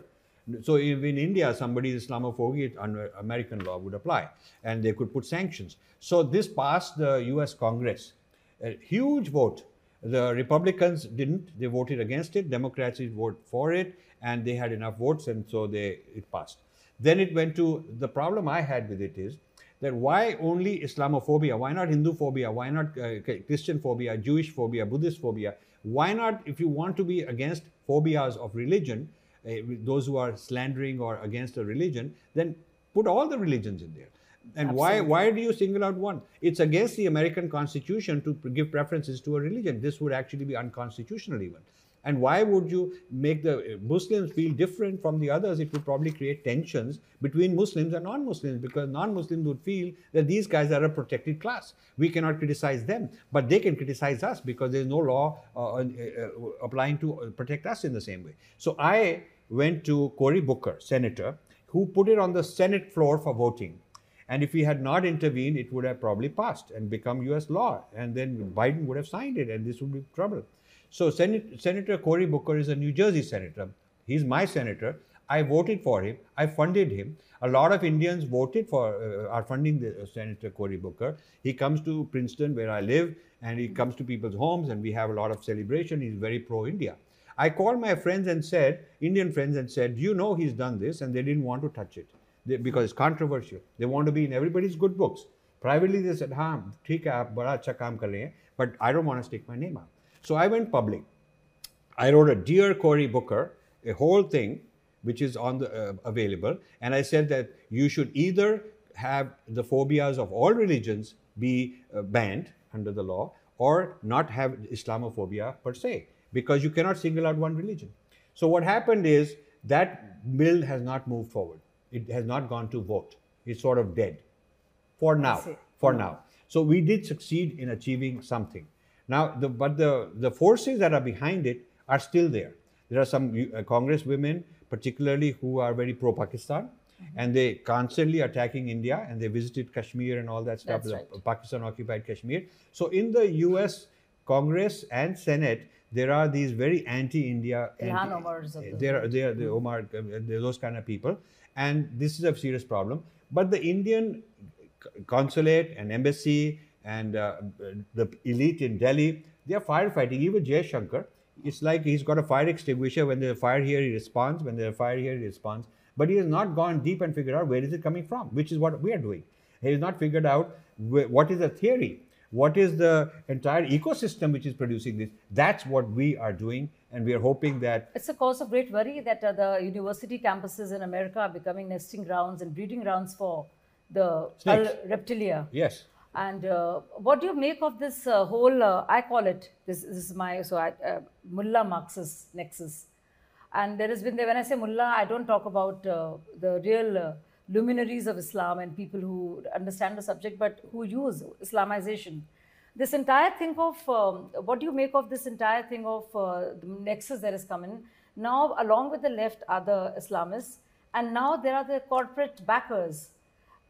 So if in India somebody is Islamophobic, under American law would apply, and they could put sanctions. So this passed the U.S. Congress, a huge vote. The Republicans didn't; they voted against it. Democrats did vote for it, and they had enough votes, and so they it passed. Then it went to the problem I had with it is that why only Islamophobia? Why not Hindu phobia? Why not uh, Christian phobia, Jewish phobia, Buddhist phobia? Why not, if you want to be against phobias of religion, those who are slandering or against a religion, then put all the religions in there. And why why do you single out one? It's against the American Constitution to give preferences to a religion. This would actually be unconstitutional even. And why would you make the Muslims feel different from the others? It would probably create tensions between Muslims and non-Muslims because non-Muslims would feel that these guys are a protected class. We cannot criticize them, but they can criticize us because there's no law uh, uh, uh, applying to protect us in the same way. So I went to Cory Booker, senator, who put it on the Senate floor for voting. And if he had not intervened, it would have probably passed and become US law. And then Biden would have signed it, and this would be trouble. So Senate, Senator Cory Booker is a New Jersey senator. He's my senator. I voted for him. I funded him. A lot of Indians voted for, uh, are funding the, uh, Senator Cory Booker. He comes to Princeton, where I live, and he comes to people's homes, and we have a lot of celebration. He's very pro-India. I called my friends and said, Indian friends, and said, "Do you know he's done this?" And they didn't want to touch it they, because it's controversial. They want to be in everybody's good books. Privately, they said, "हाँ, ठीक है, आप बड़ा अच्छा काम कर रहे हैं," but I don't want to stick my name out. So I went public. I wrote a Dear Cory Booker, a whole thing, which is on the uh, available, and I said that you should either have the phobias of all religions be uh, banned under the law, or not have Islamophobia per se, because you cannot single out one religion. So what happened is that bill has not moved forward. It has not gone to vote. It's sort of dead for now. For now. So we did succeed in achieving something. Now, the, but the, the forces that are behind it are still there. There are some uh, Congress women, particularly who are very pro Pakistan, and they constantly attacking India, and they visited Kashmir and all that stuff, That's right. Pakistan occupied Kashmir. So in the US Congress and Senate, there are these very anti-India, anti- there are there the Omar, uh, there are those kind of people, and this is a serious problem. But the Indian consulate and embassy and uh, the elite in Delhi, they are firefighting. Even Jaishankar, it's like he's got a fire extinguisher. When there's a fire here, he responds. When there's a fire here, he responds. But he has not gone deep and figured out where is it coming from, which is what we are doing. He has not figured out wh- what is the theory, what is the entire ecosystem which is producing this. That's what we are doing, and we are hoping that It's a cause of great worry that uh, the university campuses in America are becoming nesting grounds and breeding grounds for the reptilia. yes, And uh, what do you make of this uh, whole, uh, I call it, this, this is my, so I, uh, Mullah Marxist nexus. And there has been, there, when I say Mullah, I don't talk about uh, the real uh, luminaries of Islam and people who understand the subject, but who use Islamization. This entire thing of, um, what do you make of this entire thing of uh, the nexus that has come in? Now, along with the left are the Islamists, and now there are the corporate backers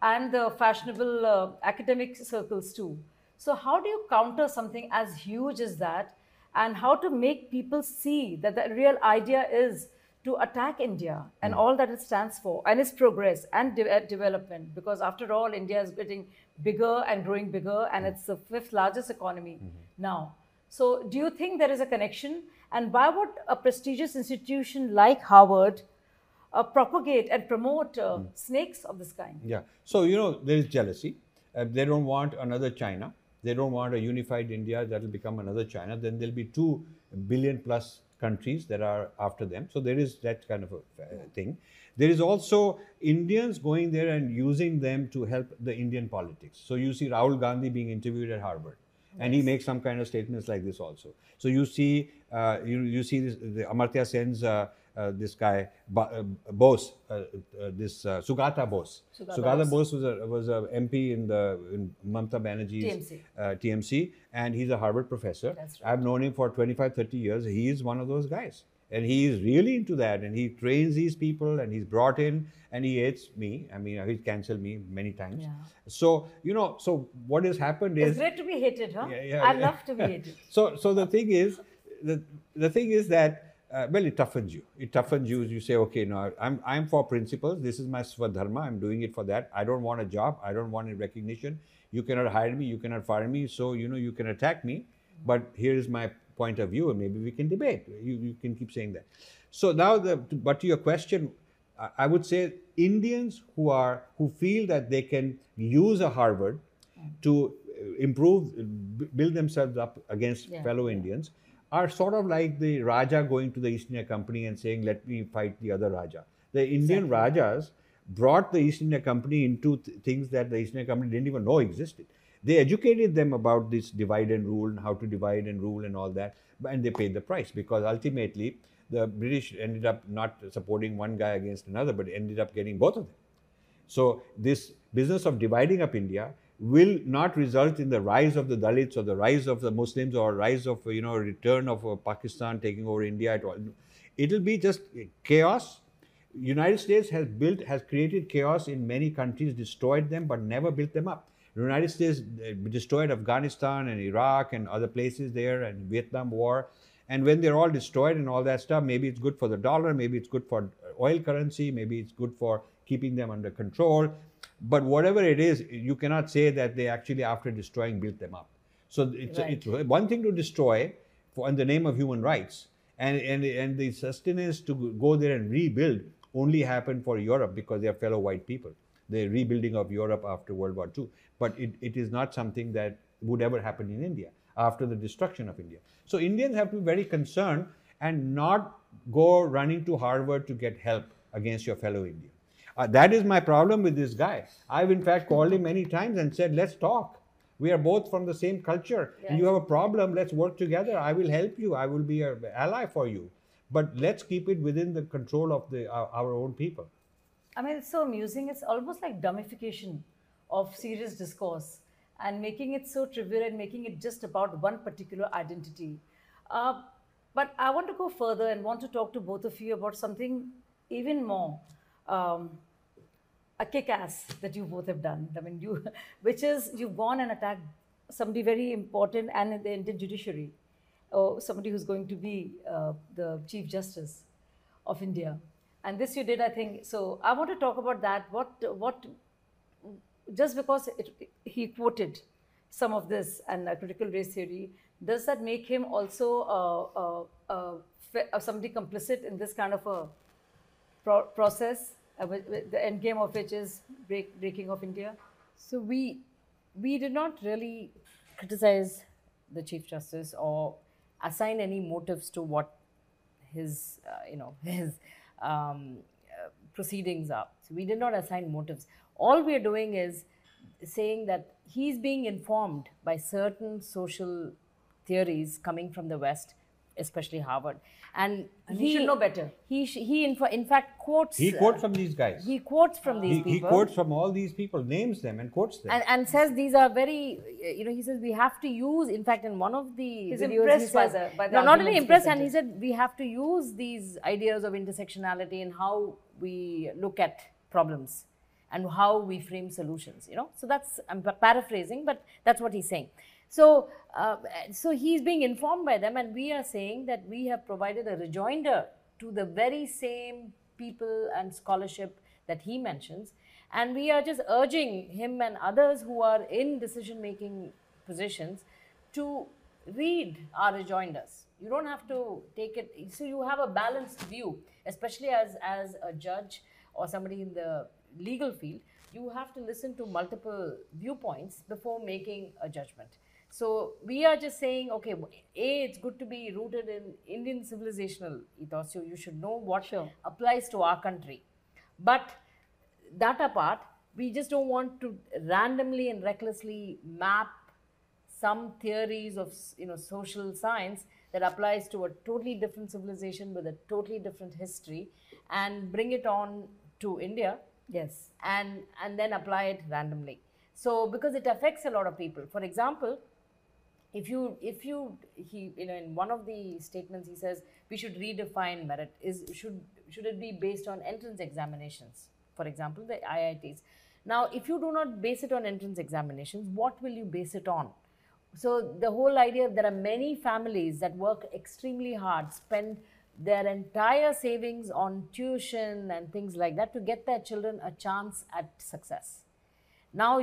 and the fashionable uh, academic circles too. So, how do you counter something as huge as that, and how to make people see that the real idea is to attack India and all that it stands for and its progress and de- uh, development? Because after all, India is getting bigger and growing bigger, and it's the fifth largest economy now. So, do you think there is a connection? And why would a prestigious institution like Harvard uh, propagate and promote uh, snakes of this kind? Yeah. So, you know, there is jealousy. Uh, they don't want another China. They don't want a unified India that will become another China. Then there'll be two billion plus countries that are after them. So there is that kind of a uh, thing. There is also Indians going there and using them to help the Indian politics. So you see Rahul Gandhi being interviewed at Harvard. And he makes some kind of statements like this also. So you see, uh, you, you see this, the Amartya Sen's uh, uh, this guy uh, Bose, uh, uh, this uh, Sugata Bose. Sugata Sugata Bose. Bose was a was a MP in the in Mamata Banerjee's TMC. uh, TMC, and he's a Harvard professor. That's right. I've known him for 25, 30 years. He is one of those guys. And he is really into that. And he trains these people and he's brought in and he hates me. I mean, he's cancelled me many times. Yeah. So, you know, so what has happened is It's great to be hated, huh? Yeah, yeah, I yeah. love to be hated. So, so the thing is, the, the thing is that, uh, well, it toughens you. It toughens you. You say, okay, no, I'm, I'm for principles. This is my swadharma. I'm doing it for that. I don't want a job. I don't want a recognition. You cannot hire me. You cannot fire me. So, you know, you can attack me. But here is my point of view, and maybe we can debate. You, you can keep saying that. So now, the, but to your question, I- would say Indians who are who feel that they can use a Harvard to uh, improve, build themselves up against Yeah, fellow Indians are sort of like the Raja going to the East India Company and saying, "Let me fight the other Raja." The Indian Rajas brought the East India Company into th- things that the East India Company didn't even know existed. They educated them about this divide and rule and how to divide and rule and all that, and they paid the price because ultimately the British ended up not supporting one guy against another, but ended up getting both of them. So this business of dividing up India will not result in the rise of the Dalits or the rise of the Muslims or rise of you know return of uh, Pakistan taking over India at all. It'll be just chaos. United States has built has created chaos in many countries, destroyed them, but never built them up. The United States uh, destroyed Afghanistan and Iraq and other places there and Vietnam War. And when they're all destroyed and all that stuff, maybe it's good for the dollar, maybe it's good for oil currency, maybe it's good for keeping them under control. But whatever it is, you cannot say that they actually, after destroying, built them up. So it's, Right. it's one thing to destroy for, in the name of human rights, and, and, and the sustenance to go there and rebuild only happened for Europe because they are fellow white people. The rebuilding of Europe after World War II. But it, it is not something that would ever happen in India after the destruction of India. So Indians have to be very concerned and not go running to Harvard to get help against your fellow Indian. Uh, that is my problem with this guy. I've in fact called him many times and said, let's talk. We are both from the same culture. And you have a problem, let's work together. I will help you. I will be an ally for you. But let's keep it within the control of the, our, our own people. I mean, it's so amusing. It's almost like dumbification of serious discourse and making it so trivial and making it just about one particular identity. Uh, but I want to go further and want to talk to both of you about something even more um, a kick-ass that you both have done. I mean, you, which is you've gone and attacked somebody very important and in the Indian judiciary, or somebody who's going to be uh, the Chief Justice of India. And this you did, I think. So I want to talk about that. What, what, just because it, he quoted some of this and critical race theory, does that make him also uh, uh, uh, uh, somebody complicit in this kind of a pro- process, uh, the end game of which is break, breaking of India? So we we did not really criticize the Chief Justice or assign any motives to what his uh, you know his um, uh, proceedings are. So we did not assign motives. All we are doing is saying that he's being informed by certain social theories coming from the West, especially Harvard, and, And he should know better. He sh- he in, fa- in fact quotes. He uh, quotes from these guys. he quotes from these He, people. he quotes from all these people, names them, and quotes them. and, and says these are very you know he says we have to use in fact in one of the He's videos impressed he by says, the- by the no, not only arguments impressed and he said we have to use these ideas of intersectionality in how we look at problems and how we frame solutions you know so that's i'm paraphrasing but that's what he's saying so uh, so he's being informed by them and we are saying that we have provided a rejoinder to the very same people and scholarship that he mentions. And we are just urging him and others who are in decision making positions to read our rejoinders. You don't have to take it so you have a balanced view especially as as a judge or somebody in the legal field. You have to listen to multiple viewpoints before making a judgment So we are just saying, okay, A, it's good to be rooted in Indian civilizational ethos. So you should know what Sure. applies to our country. But that apart, we just don't want to randomly and recklessly map some theories of you know social science that applies to a totally different civilization with a totally different history and bring it on to India Yes. and and then apply it randomly so because it affects a lot of people for example if you if you he you know in one of the statements he says we should redefine merit. Is should should it be based on entrance examinations? For example the iits now if you do not base it on entrance examinations what will you base it on? So the whole idea there are many families that work extremely hard spend their entire savings on tuition and things like that to get their children a chance at success. Now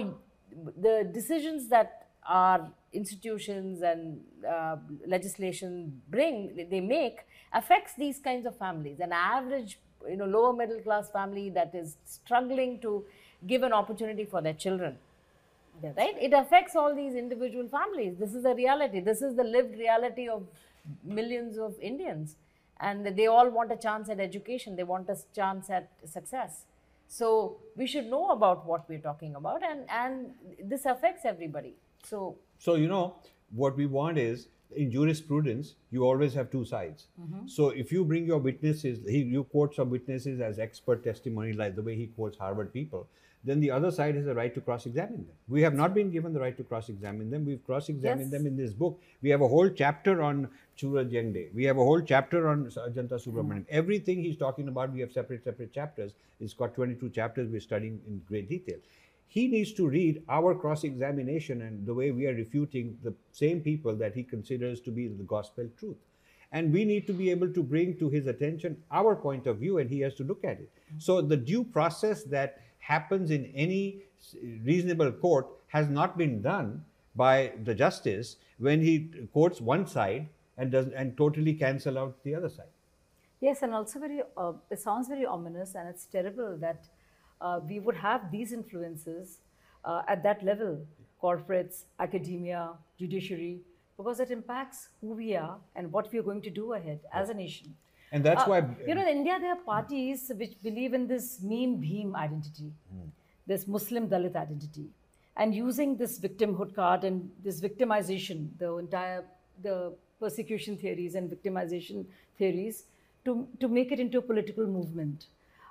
the decisions that our institutions and uh, legislation bring they make affects these kinds of families. An average you know lower middle class family that is struggling to give an opportunity for their children. Yes. right? it affects all these individual families. This is the reality. This is the lived reality of millions of indians. And they all want a chance at education. They want a chance at success. So we should know about what we're talking about. And and this affects everybody so So, you know, what we want is in jurisprudence, you always have two sides. Mm-hmm. So, if you bring your witnesses, he, you quote some witnesses as expert testimony, like the way he quotes Harvard people, then the other side has a right to cross examine them. We have not been given the right to cross examine them. We've cross examined Yes. them in this book. We have a whole chapter on Suraj Yengde. We have a whole chapter on Ajantha Subramanian. Mm-hmm. Everything he's talking about, we have separate, separate chapters. It's got 22 chapters we're studying in great detail he needs to read our cross examination and the way we are refuting the same people that he considers to be the gospel truth. And we need to be able to bring to his attention our point of view, and he has to look at it. So, the due process that happens in any reasonable court has not been done by the justice when he quotes one side and does and totally cancel out the other side. Yes, and also very, uh, it sounds very ominous, and it's terrible that uh, we would have these influences uh, at that level corporates, academia, judiciary, because it impacts who we are and what we are going to do ahead as a nation. And that's Uh, why you know, in India, there are parties which believe in this meme Bhim identity, this Muslim Dalit identity, and using this victimhood card and this victimization, the entire the persecution theories and victimization theories, to to make it into a political movement.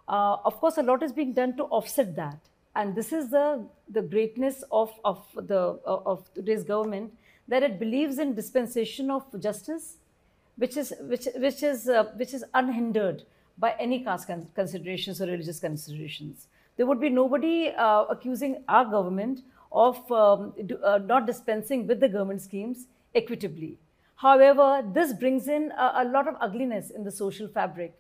Uh, of course, a lot is being done to offset that, and this is the the greatness of of the of today's government that it believes in dispensation of justice which is which which is uh, which is unhindered by any caste con- considerations or religious considerations. There would be nobody uh, accusing our government of um, do, uh, not dispensing with the government schemes equitably. However, this brings in a, a lot of ugliness in the social fabric.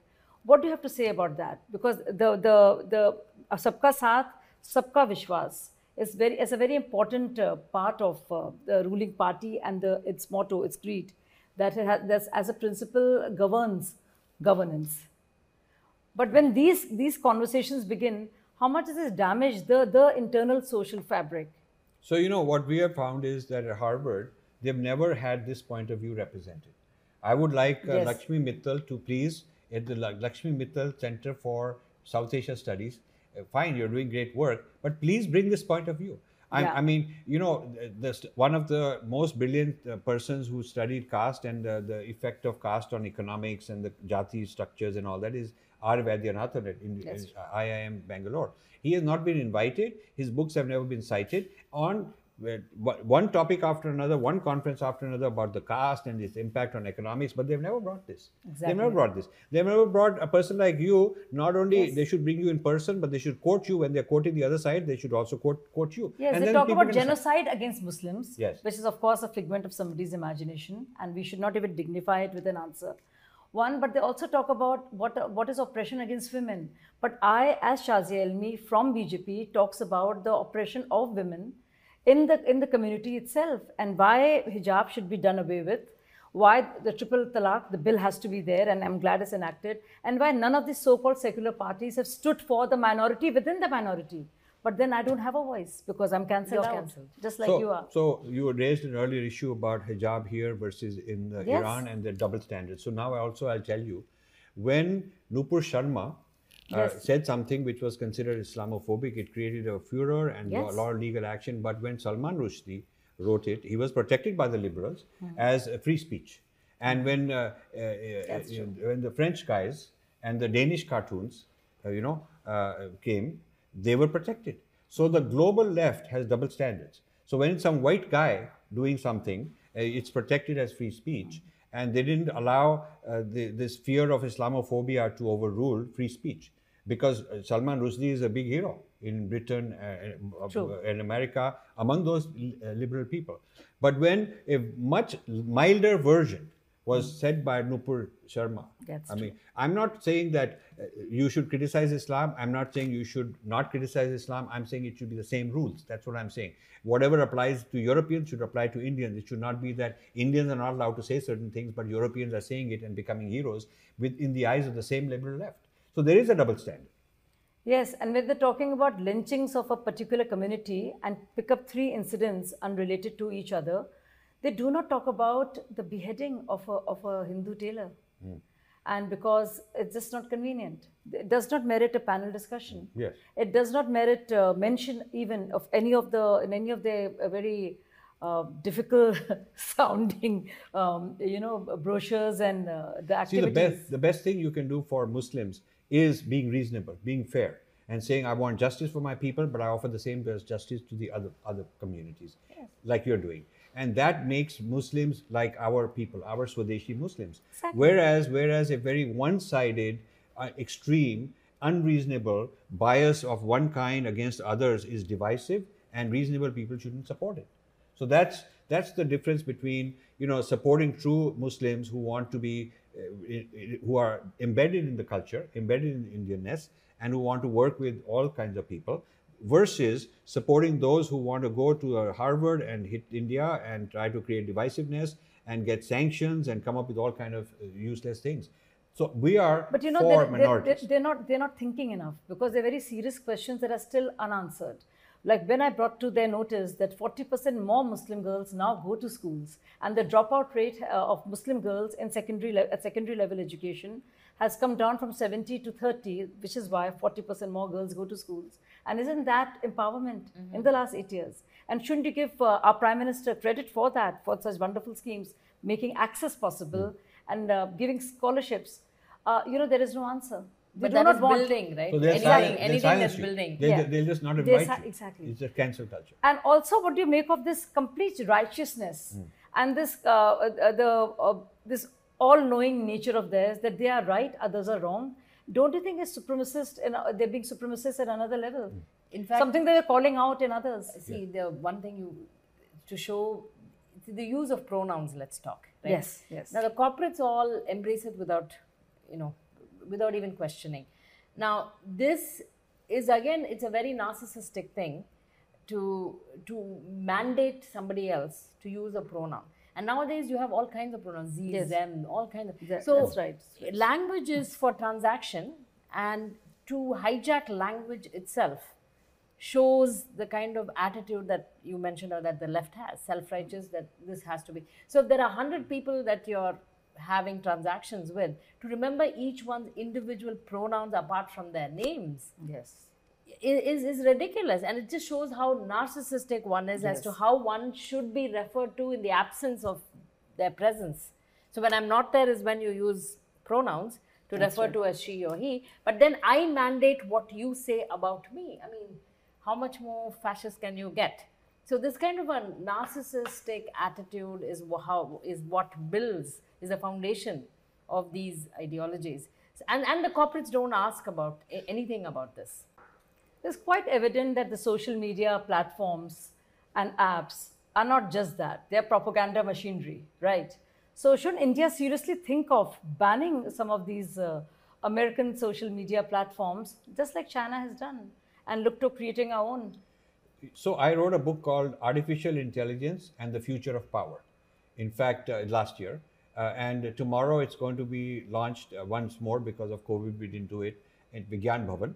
What do you have to say about that? Because the the the uh, sabka saath, sabka vishwas is very is a very important uh, part of uh, the ruling party and the, its motto, its creed that it has, as a principle governs governance. But when these, these conversations begin, how much does this damage the, the internal social fabric? So, you know, what we have found is that at Harvard, they've never had this point of view represented. I would like uh, Yes. Lakshmi Mittal to please, at the Lakshmi Mittal Center for South Asia Studies, uh, fine, you're doing great work, but please bring this point of view. I, Yeah. I mean, you know, the, the, one of the most brilliant uh, persons who studied caste and uh, the effect of caste on economics and the jati structures and all that is R. Vaidyanathan at in, in IIM Bangalore. He has not been invited. His books have never been cited on one topic after another, one conference after another about the caste and its impact on economics, but they've never brought this. They've never brought this. They've never brought a person like you. Not only Yes. they should bring you in person, but they should quote you when they're quoting the other side. They should also quote quote you. Yes, And they talk about genocide against Muslims, Yes. which is, of course, a figment of somebody's imagination, and we should not even dignify it with an answer. One, but they also talk about what, what is oppression against women. But I, as Shazia Ilmi from BJP, talks about the oppression of women in the, in the community itself and why hijab should be done away with, why the triple talaq, the bill has to be there, and I'm glad it's enacted, and why none of these so called secular parties have stood for the minority within the minority. But then I don't have a voice because I'm cancelled out, cancelled. just like so, you are. So you raised an earlier issue about hijab here versus in uh, Yes. Iran and the double standards. So now I also I'll tell you, when Nupur Sharma uh, said something which was considered Islamophobic, it created a furor and Yes. a lot of legal action. But when Salman Rushdie wrote it, he was protected by the liberals Hmm. as a free speech. And when uh, uh, uh, uh, when the French guys and the Danish cartoons, uh, you know, uh, came, they were protected. So the global left has double standards. So when it's some white guy doing something, uh, it's protected as free speech, and they didn't allow uh, the, this fear of Islamophobia to overrule free speech, because uh, Salman Rushdie is a big hero in Britain uh, uh, in America among those uh, liberal people. But when a much milder version was said by Nupur Sharma, That's I mean, I'm not saying that uh, you should criticize Islam. I'm not saying you should not criticize Islam. I'm saying it should be the same rules. That's what I'm saying. Whatever applies to Europeans should apply to Indians. It should not be that Indians are not allowed to say certain things, but Europeans are saying it and becoming heroes within the eyes of the same liberal left. So there is a double standard. Yes, and when they're talking about lynchings of a particular community and pick up three incidents unrelated to each other, they do not talk about the beheading of a, of a Hindu tailor. And because it's just not convenient, it does not merit a panel discussion. Yes. It does not merit uh, mention even of any of the in any of the uh, very uh, difficult sounding, um, you know, brochures and uh, the See, activities. the best, the best thing you can do for Muslims is being reasonable, being fair, and saying, I want justice for my people, but I offer the same as justice to the other, other communities, like you're doing. And that makes Muslims like our people, our Swadeshi Muslims. Exactly. Whereas, whereas a very one-sided, uh, extreme, unreasonable bias of one kind against others is divisive, and reasonable people shouldn't support it. So that's that's the difference between you know supporting true Muslims who want to be uh, who are embedded in the culture, embedded in Indianness, and who want to work with all kinds of people, versus supporting those who want to go to uh, Harvard and hit India and try to create divisiveness and get sanctions and come up with all kind of uh, useless things. So we are But you know, for they're, minorities. they're, they're not they're not thinking enough because they're very serious questions that are still unanswered. Like when I brought to their notice that 40% more Muslim girls now go to schools, and the dropout rate uh, of Muslim girls in secondary le- at secondary level education has come down from 70 to 30, which is why 40% more girls go to schools. And isn't that empowerment in the last eight years? And shouldn't you give uh, our Prime Minister credit for that, for such wonderful schemes, making access possible and uh, giving scholarships? Uh, you know, there is no answer. They But do that not is want- building, right? So they'll anything silence, they'll anything that's building. They'll, Yeah. they'll just not They'll invite si- you. exactly. It's a cancel culture. And also, what do you make of this complete righteousness and this uh, uh, the uh, this all-knowing nature of theirs that they are right, others are wrong? Don't you think it's supremacist? And uh, they're being supremacist at another level. In fact, Something that they're calling out in others. see the one thing you to show the use of pronouns. Let's talk. Right? Yes, yes. Now the corporates all embrace it without, you know, without even questioning. Now this is again, it's a very narcissistic thing to to mandate somebody else to use a pronoun. And nowadays you have all kinds of pronouns, ze, Yes. them, all kinds of. That- so that's right, that's right. language is for transaction, and to hijack language itself shows the kind of attitude that you mentioned or that the left has self-righteous that this has to be so if there are 100 people that you're having transactions with to remember each one's individual pronouns apart from their names. Yes. is, is ridiculous. And it just shows how narcissistic one is as to how one should be referred to in the absence of their presence. So when i'm not there is when you use pronouns to refer to as she or he. But then i mandate what you say about me. I mean how much more fascist can you get? So this kind of a narcissistic attitude is how is what builds is the foundation of these ideologies and and the corporates don't ask about anything about this It's quite evident that the social media platforms and apps are not just that, they're propaganda machinery, right? So, shouldn't India seriously think of banning some of these uh, American social media platforms, just like China has done, and look to creating our own? So I wrote a book called Artificial Intelligence and the Future of Power. In fact, uh, last year, uh, and tomorrow it's going to be launched uh, once more because of COVID. We didn't do it at Vigyan Bhavan,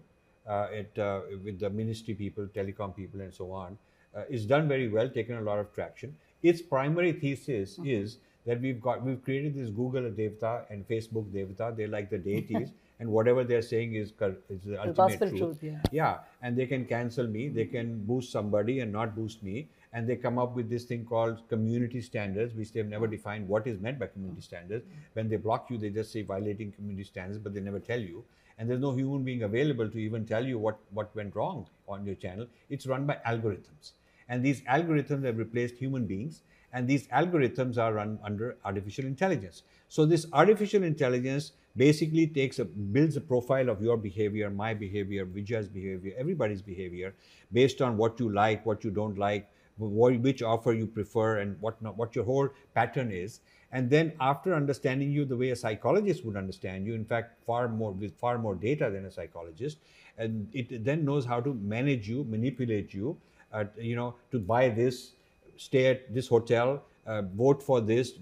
uh, it, uh, with the ministry people, telecom people, and so on, uh, is done very well, taken a lot of traction. Its primary thesis Mm-hmm. is that we've got we've created this Google Devta and Facebook Devta. They're like the deities, and whatever they're saying is, is the, ultimate gospel truth. truth, yeah. Yeah, and they can cancel me, they can boost somebody and not boost me. And they come up with this thing called community standards, which they've never hmm. defined what is meant by community hmm. standards. When they block you, they just say violating community standards, but they never tell you. And there's no human being available to even tell you what, what went wrong on your channel. It's run by algorithms. And these algorithms have replaced human beings, and these algorithms are run under artificial intelligence. So this artificial intelligence basically takes a builds a profile of your behavior, my behavior, Vijay's behavior, everybody's behavior, based on what you like, what you don't like, which offer you prefer, and what not, what your whole pattern is. And then after understanding you the way a psychologist would understand you, in fact, far more with far more data than a psychologist, and it then knows how to manage you, manipulate you, uh, you know, to buy this, stay at this hotel, uh, vote for this,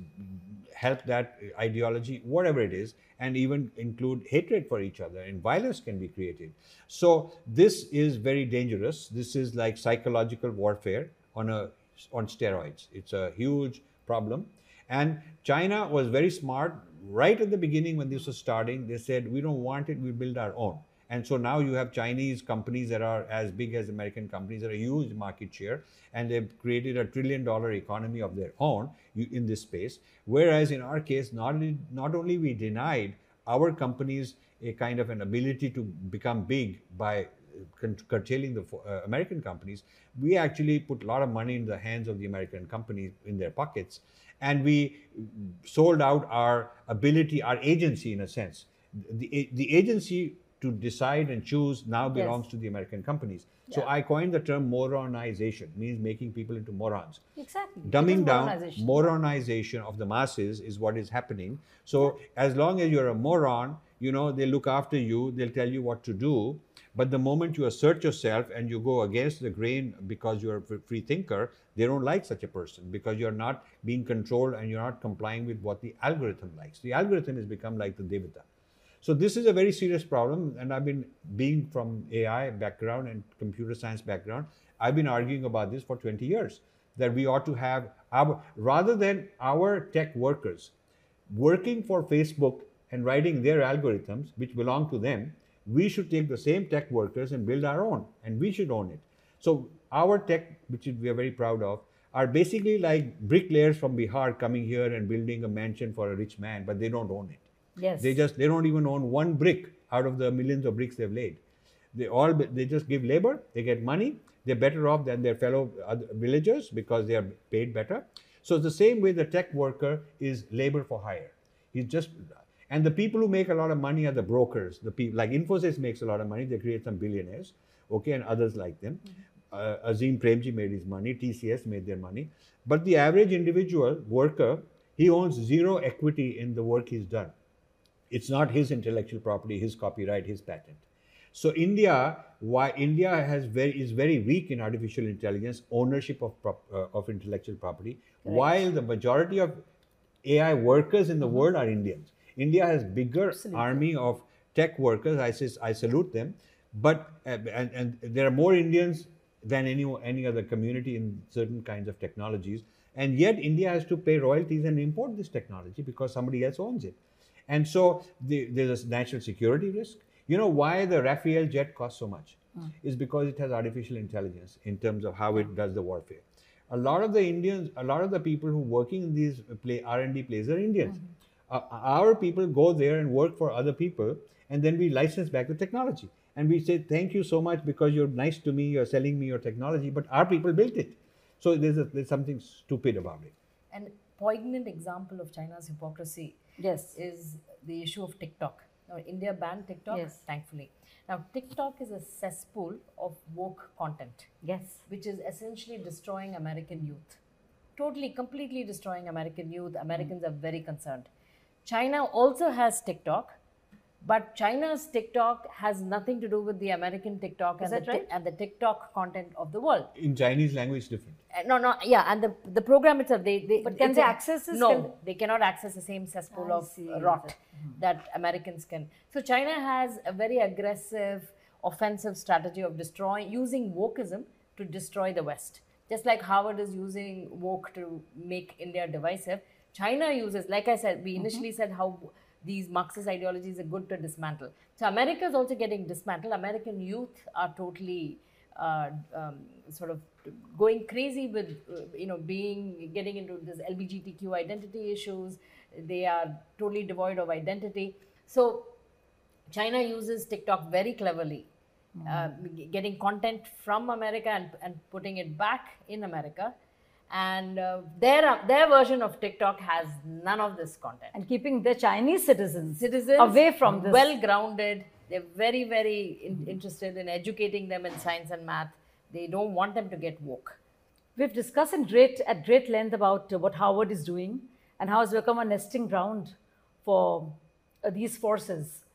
help that ideology, whatever it is, and even include hatred for each other, and violence can be created. So this is very dangerous. This is like psychological warfare on a on steroids. It's a huge problem. And China was very smart right at the beginning when this was starting. They said, we don't want it, we build our own. And so now you have Chinese companies that are as big as American companies that are a huge market share, and they've created a trillion dollar economy of their own in this space. Whereas in our case, not only, not only we denied our companies a kind of an ability to become big by curtailing the uh, American companies, we actually put a lot of money in the hands of the American companies in their pockets, and we sold out our ability, our agency in a sense. The, the agency to decide and choose now belongs to the American companies. So I coined the term moronization, means making people into morons. Exactly. Dumbing is down moronization. of the masses is what is happening. So as long as you're a moron you know they look after you they'll tell you what to do but the moment you assert yourself and you go against the grain because you're a free thinker they don't like such a person because you're not being controlled and you're not complying with what the algorithm likes the algorithm has become like the devata so this is a very serious problem, and I've been being from AI background and computer science background. I've been arguing about this for 20 years that we ought to have our rather than our tech workers working for Facebook and writing their algorithms, which belong to them, we should take the same tech workers and build our own, and we should own it. So our tech, which we are very proud of, are basically like bricklayers from Bihar coming here and building a mansion for a rich man, but they don't own it. Yes. They just they don't even own one brick out of the millions of bricks they've laid. They all they just give labor. They get money. They're better off than their fellow villagers because they are paid better. So the same way the tech worker is labor for hire. He's just and the people who make a lot of money are the brokers. The people like Infosys makes a lot of money. They create some billionaires, okay, and others like them. Uh, Azim Premji made his money. TCS made their money. But the average individual worker, he owns zero equity in the work he's done it's not his intellectual property, his copyright, his patent. So India, why India has very is very weak in artificial intelligence ownership of prop, uh, of intellectual property, while the majority of AI workers in the world are Indians. India has bigger army of tech workers. I I salute them, but uh, and, and there are more Indians than any any other community in certain kinds of technologies, and yet India has to pay royalties and import this technology because somebody else owns it. And so the, there's a national security risk. You know why the Rafale jet costs so much? Hmm. Is because it has artificial intelligence in terms of how it hmm. does the warfare. A lot of the Indians, a lot of the people who working in these play R&D plays are Indians. Hmm. Uh, our people go there and work for other people, and then we license back the technology. And we say, thank you so much because you're nice to me, you're selling me your technology, but our people built it. So there's, a, there's something stupid about it. An poignant example of China's hypocrisy Yes. is the issue of TikTok. Now, India banned TikTok, Yes. thankfully. Now, TikTok is a cesspool of woke content, Yes. which is essentially destroying American youth. Totally, completely destroying American youth. Americans are very concerned. China also has TikTok, but China's TikTok has nothing to do with the American TikTok and, the, right? and the TikTok content of the world. In Chinese language, different. Uh, No, no, yeah, and the the program itself, they, they But can it's they access this? No, Can- they cannot access the same cesspool I of see. rot that Americans can. So China has a very aggressive, offensive strategy of destroying, using wokeism to destroy the West. Just like Harvard is using woke to make India divisive, China uses, like I said, we initially said how these Marxist ideologies are good to dismantle. So America is also getting dismantled. American youth are totally uh, um, sort of going crazy with, uh, you know, being getting into this LGBTQ identity issues. They are totally devoid of identity. So China uses TikTok very cleverly, uh, getting content from America and, and putting it back in America. And uh, their, uh, their version of TikTok has none of this content. And keeping the Chinese citizens, Citizens away from this. well grounded. They're very, very in, interested in educating them in science and math. They don't want them to get woke. We've discussed in great, at great length about uh, what Harvard is doing and how it's become a nesting ground for uh, these forces.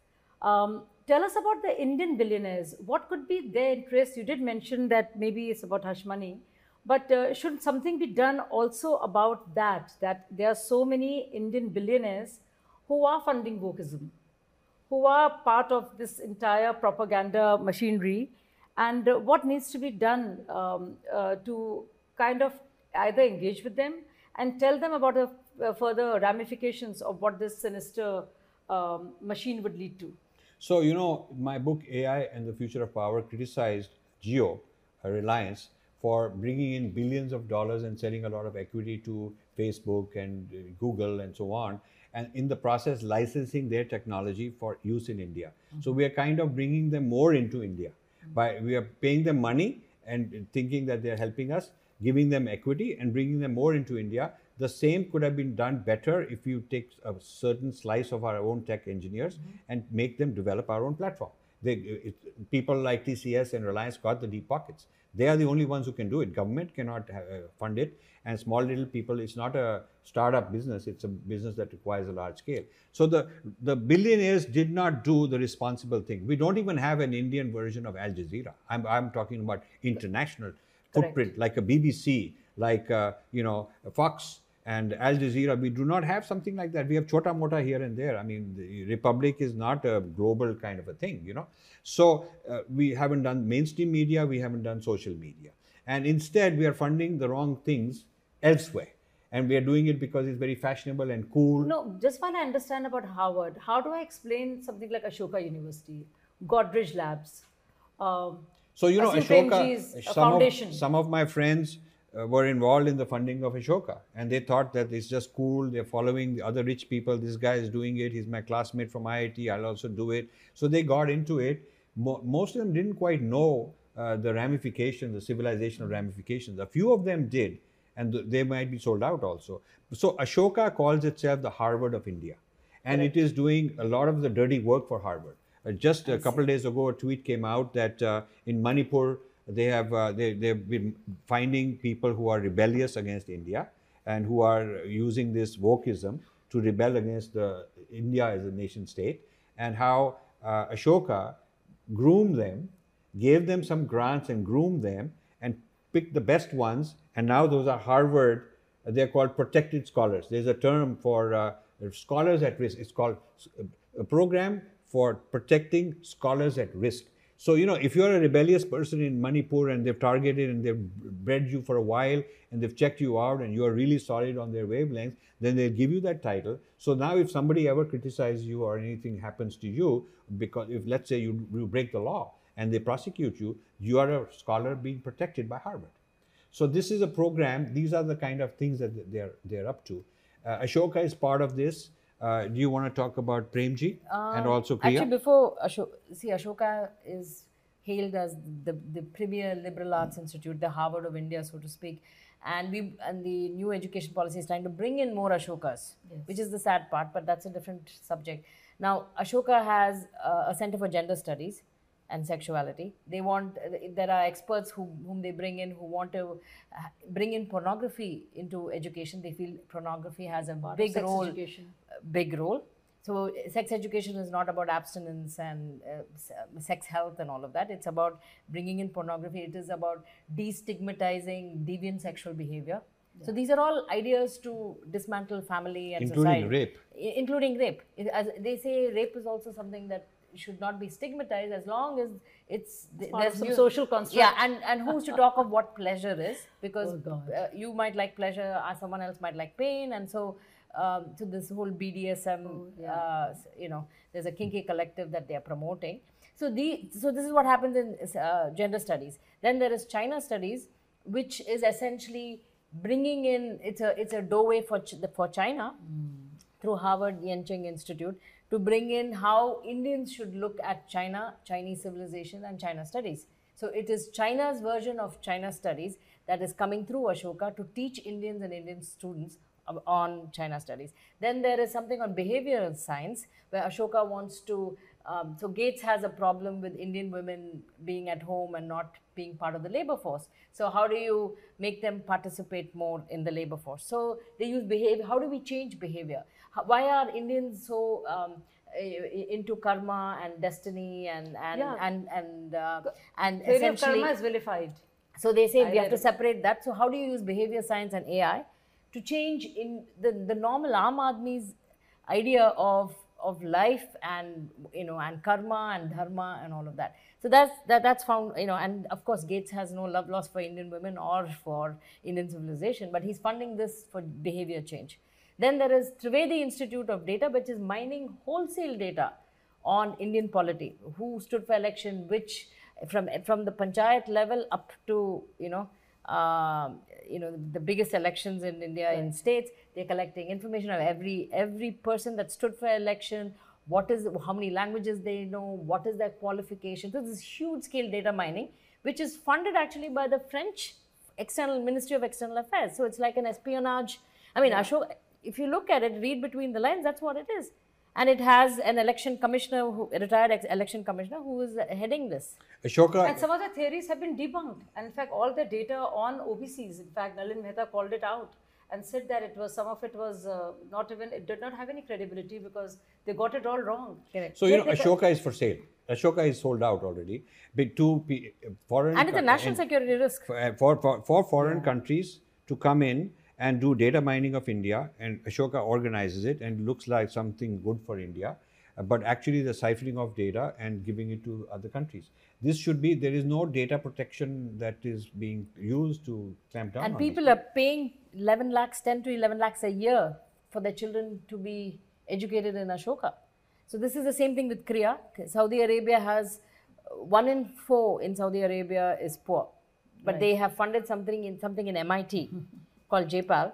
Um, tell us about the Indian billionaires. What could be their interest? You did mention that maybe it's about hush money, but uh, should something be done also about that? That there are so many Indian billionaires who are funding wokeism, who are part of this entire propaganda machinery, and uh, what needs to be done um, uh, to kind of either engage with them and tell them about the uh, further ramifications of what this sinister um, machine would lead to. So, you know, my book AI and the Future of Power criticized Jio, uh, Reliance, for bringing in billions of dollars and selling a lot of equity to Facebook and uh, Google and so on, and in the process licensing their technology for use in India. Mm-hmm. So we are kind of bringing them more into India mm-hmm. by we are paying them money and thinking that they're helping us, giving them equity and bringing them more into India. The same could have been done better if you take a certain slice of our own tech engineers mm-hmm. and make them develop our own platform. They, it, people like TCS and Reliance got the deep pockets. They are the only ones who can do it. Government cannot uh, fund it, and small little people. It's not a startup business. It's a business that requires a large scale. So the the billionaires did not do the responsible thing. We don't even have an Indian version of Al Jazeera. I'm I'm talking about international footprint, like a BBC, like uh, you know Fox and Al Jazeera. We do not have something like that. We have chota mota here and there. I mean, the Republic is not a global kind of a thing, you know. So uh, we haven't done mainstream media. We haven't done social media, and instead we are funding the wrong things elsewhere. And we are doing it because it's very fashionable and cool. No, just while I understand about Harvard, how do I explain something like Ashoka University, Godrej Labs? Um, So you know, Ashoka. Some foundation. of, some of my friends uh, were involved in the funding of Ashoka, and they thought that it's just cool. They're following the other rich people. This guy is doing it. He's my classmate from IIT. I'll also do it. So they got into it. Mo- most of them didn't quite know uh, the ramifications, the civilizational ramifications. A few of them did, and th- they might be sold out also. So Ashoka calls itself the Harvard of India, and it is doing a lot of the dirty work for Harvard. Uh, just a couple days ago, a tweet came out that uh, in Manipur they have uh, they they've been finding people who are rebellious against India and who are using this wokeism to rebel against the India as a nation state, and how uh, Ashoka groomed them, gave them some grants and groomed them, and picked the best ones. And now those are Harvard. They're called protected scholars. There's a term for uh, scholars at risk. It's called uh, a program for protecting scholars at risk. So, you know, if you're a rebellious person in Manipur and they've targeted and they've bred you for a while and they've checked you out and you're really solid on their wavelength, then they'll give you that title. So now if somebody ever criticizes you or anything happens to you, because if let's say you, you break the law and they prosecute you, you are a scholar being protected by Harvard. So this is a program. These are the kind of things that they're they're up to. Uh, Ashoka is part of this. Uh, do you want to talk about Premji and also Krea? Actually, before Ashoka, see, Ashoka is hailed as the, the premier liberal arts institute, the Harvard of India, so to speak. And we and the new education policy is trying to bring in more Ashokas, which is the sad part, but that's a different subject. Now, Ashoka has uh, a center for gender studies and sexuality. They want there are experts who, whom they bring in who want to uh, bring in pornography into education. They feel pornography has a big sex role education. Big role. So, sex education is not about abstinence and uh, sex health and all of that. It's about bringing in pornography. It is about destigmatizing deviant sexual behavior. So these are all ideas to dismantle family and Including society. rape. I- including rape. As they say, rape is also something that should not be stigmatized as long as it's, th- there's some new- social construct. Yeah, and and who's to talk of what pleasure is? Because Oh, uh, you might like pleasure, uh, someone else might like pain, and so. Um, so this whole BDSM, Oh, uh, you know, there's a kinky collective that they are promoting. So the so this is what happens in uh, gender studies. Then there is China studies, which is essentially bringing in it's a it's a doorway for Ch- for China through Harvard Yenching Institute to bring in how Indians should look at China, Chinese civilization, and China studies. So it is China's version of China studies that is coming through Ashoka to teach Indians and Indian students on China studies. Then there is something on behavioral science where Ashoka wants to. Um, so Gates has a problem with Indian women being at home and not being part of the labor force. So how do you make them participate more in the labor force? So they use behavior. How do we change behavior? How, why are Indians so um, into karma and destiny and and Yeah. and and uh, and Theory essentially karma is vilified. so they say I we have to it. separate that. So how do you use behavior science and AI to change in the, the normal Aam Aadmi's idea of of life and you know and karma and dharma and all of that. So that's that that's found you know and of course Gates has no love lost for Indian women or for Indian civilization, but he's funding this for behavior change. Then there is Trivedi Institute of Data, which is mining wholesale data on Indian polity, who stood for election, which from from the panchayat level up to you know um, you know the biggest elections in India in states. They're collecting information of every every person that stood for election. What is how many languages they know? What is their qualification? So this is huge scale data mining, which is funded actually by the French external Ministry of External Affairs. So it's like an espionage. I mean, Ashok, if you look at it, read between the lines, that's what it is. And it has an election commissioner, who, a retired ex- election commissioner, who is heading this. Ashoka, And some of the theories have been debunked. And in fact, all the data on OBCs, in fact, Nalin Mehta called it out and said that it was some of it was uh, not even it did not have any credibility because they got it all wrong. Correct. so you know, They- they- Ashoka is for sale. Ashoka is sold out already. Big two P- foreign And it's a national and- security risk. for, for, for, for foreign countries to come in and do data mining of India, and Ashoka organizes it and looks like something good for India, but actually the siphoning of data and giving it to other countries. This should be, there is no data protection that is being used to clamp down And on people this. are paying 11 lakhs, 10 to 11 lakhs a year for their children to be educated in Ashoka. So this is the same thing with Krea. Saudi Arabia has uh, one in four in Saudi Arabia is poor, but they have funded something in something in MIT called JPAL,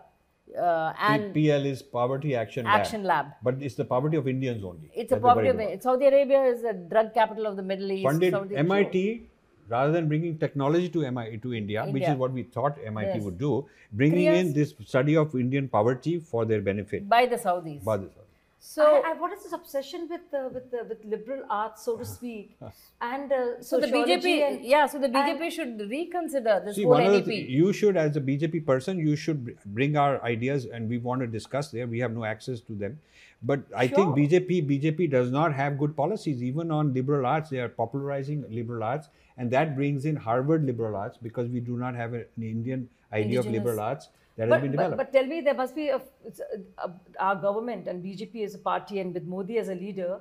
uh, and PL is Poverty Action Lab. Action Lab. But it's the poverty of Indians only. It's a poverty of. Saudi Arabia is a drug capital of the Middle East. Funded Saudi- MIT rather than bringing technology to MIT to India, which is what we thought MIT Yes. would do, bringing in this study of Indian poverty for their benefit. by the Saudis. By the- so I, I, what is this obsession with uh, with uh, with liberal arts, so to speak, and uh, so the BJP, and- yeah, so the BJP should reconsider this See, whole one of the NEP. thi- you should, as a BJP person, you should bring our ideas, and we want to discuss there. We have no access to them, but I think BJP BJP does not have good policies even on liberal arts. They are popularizing liberal arts, and that brings in Harvard liberal arts because we do not have an Indian idea of liberal arts that has but, been developed. but tell me, there must be a, a, a, our government and BJP as a party and with Modi as a leader.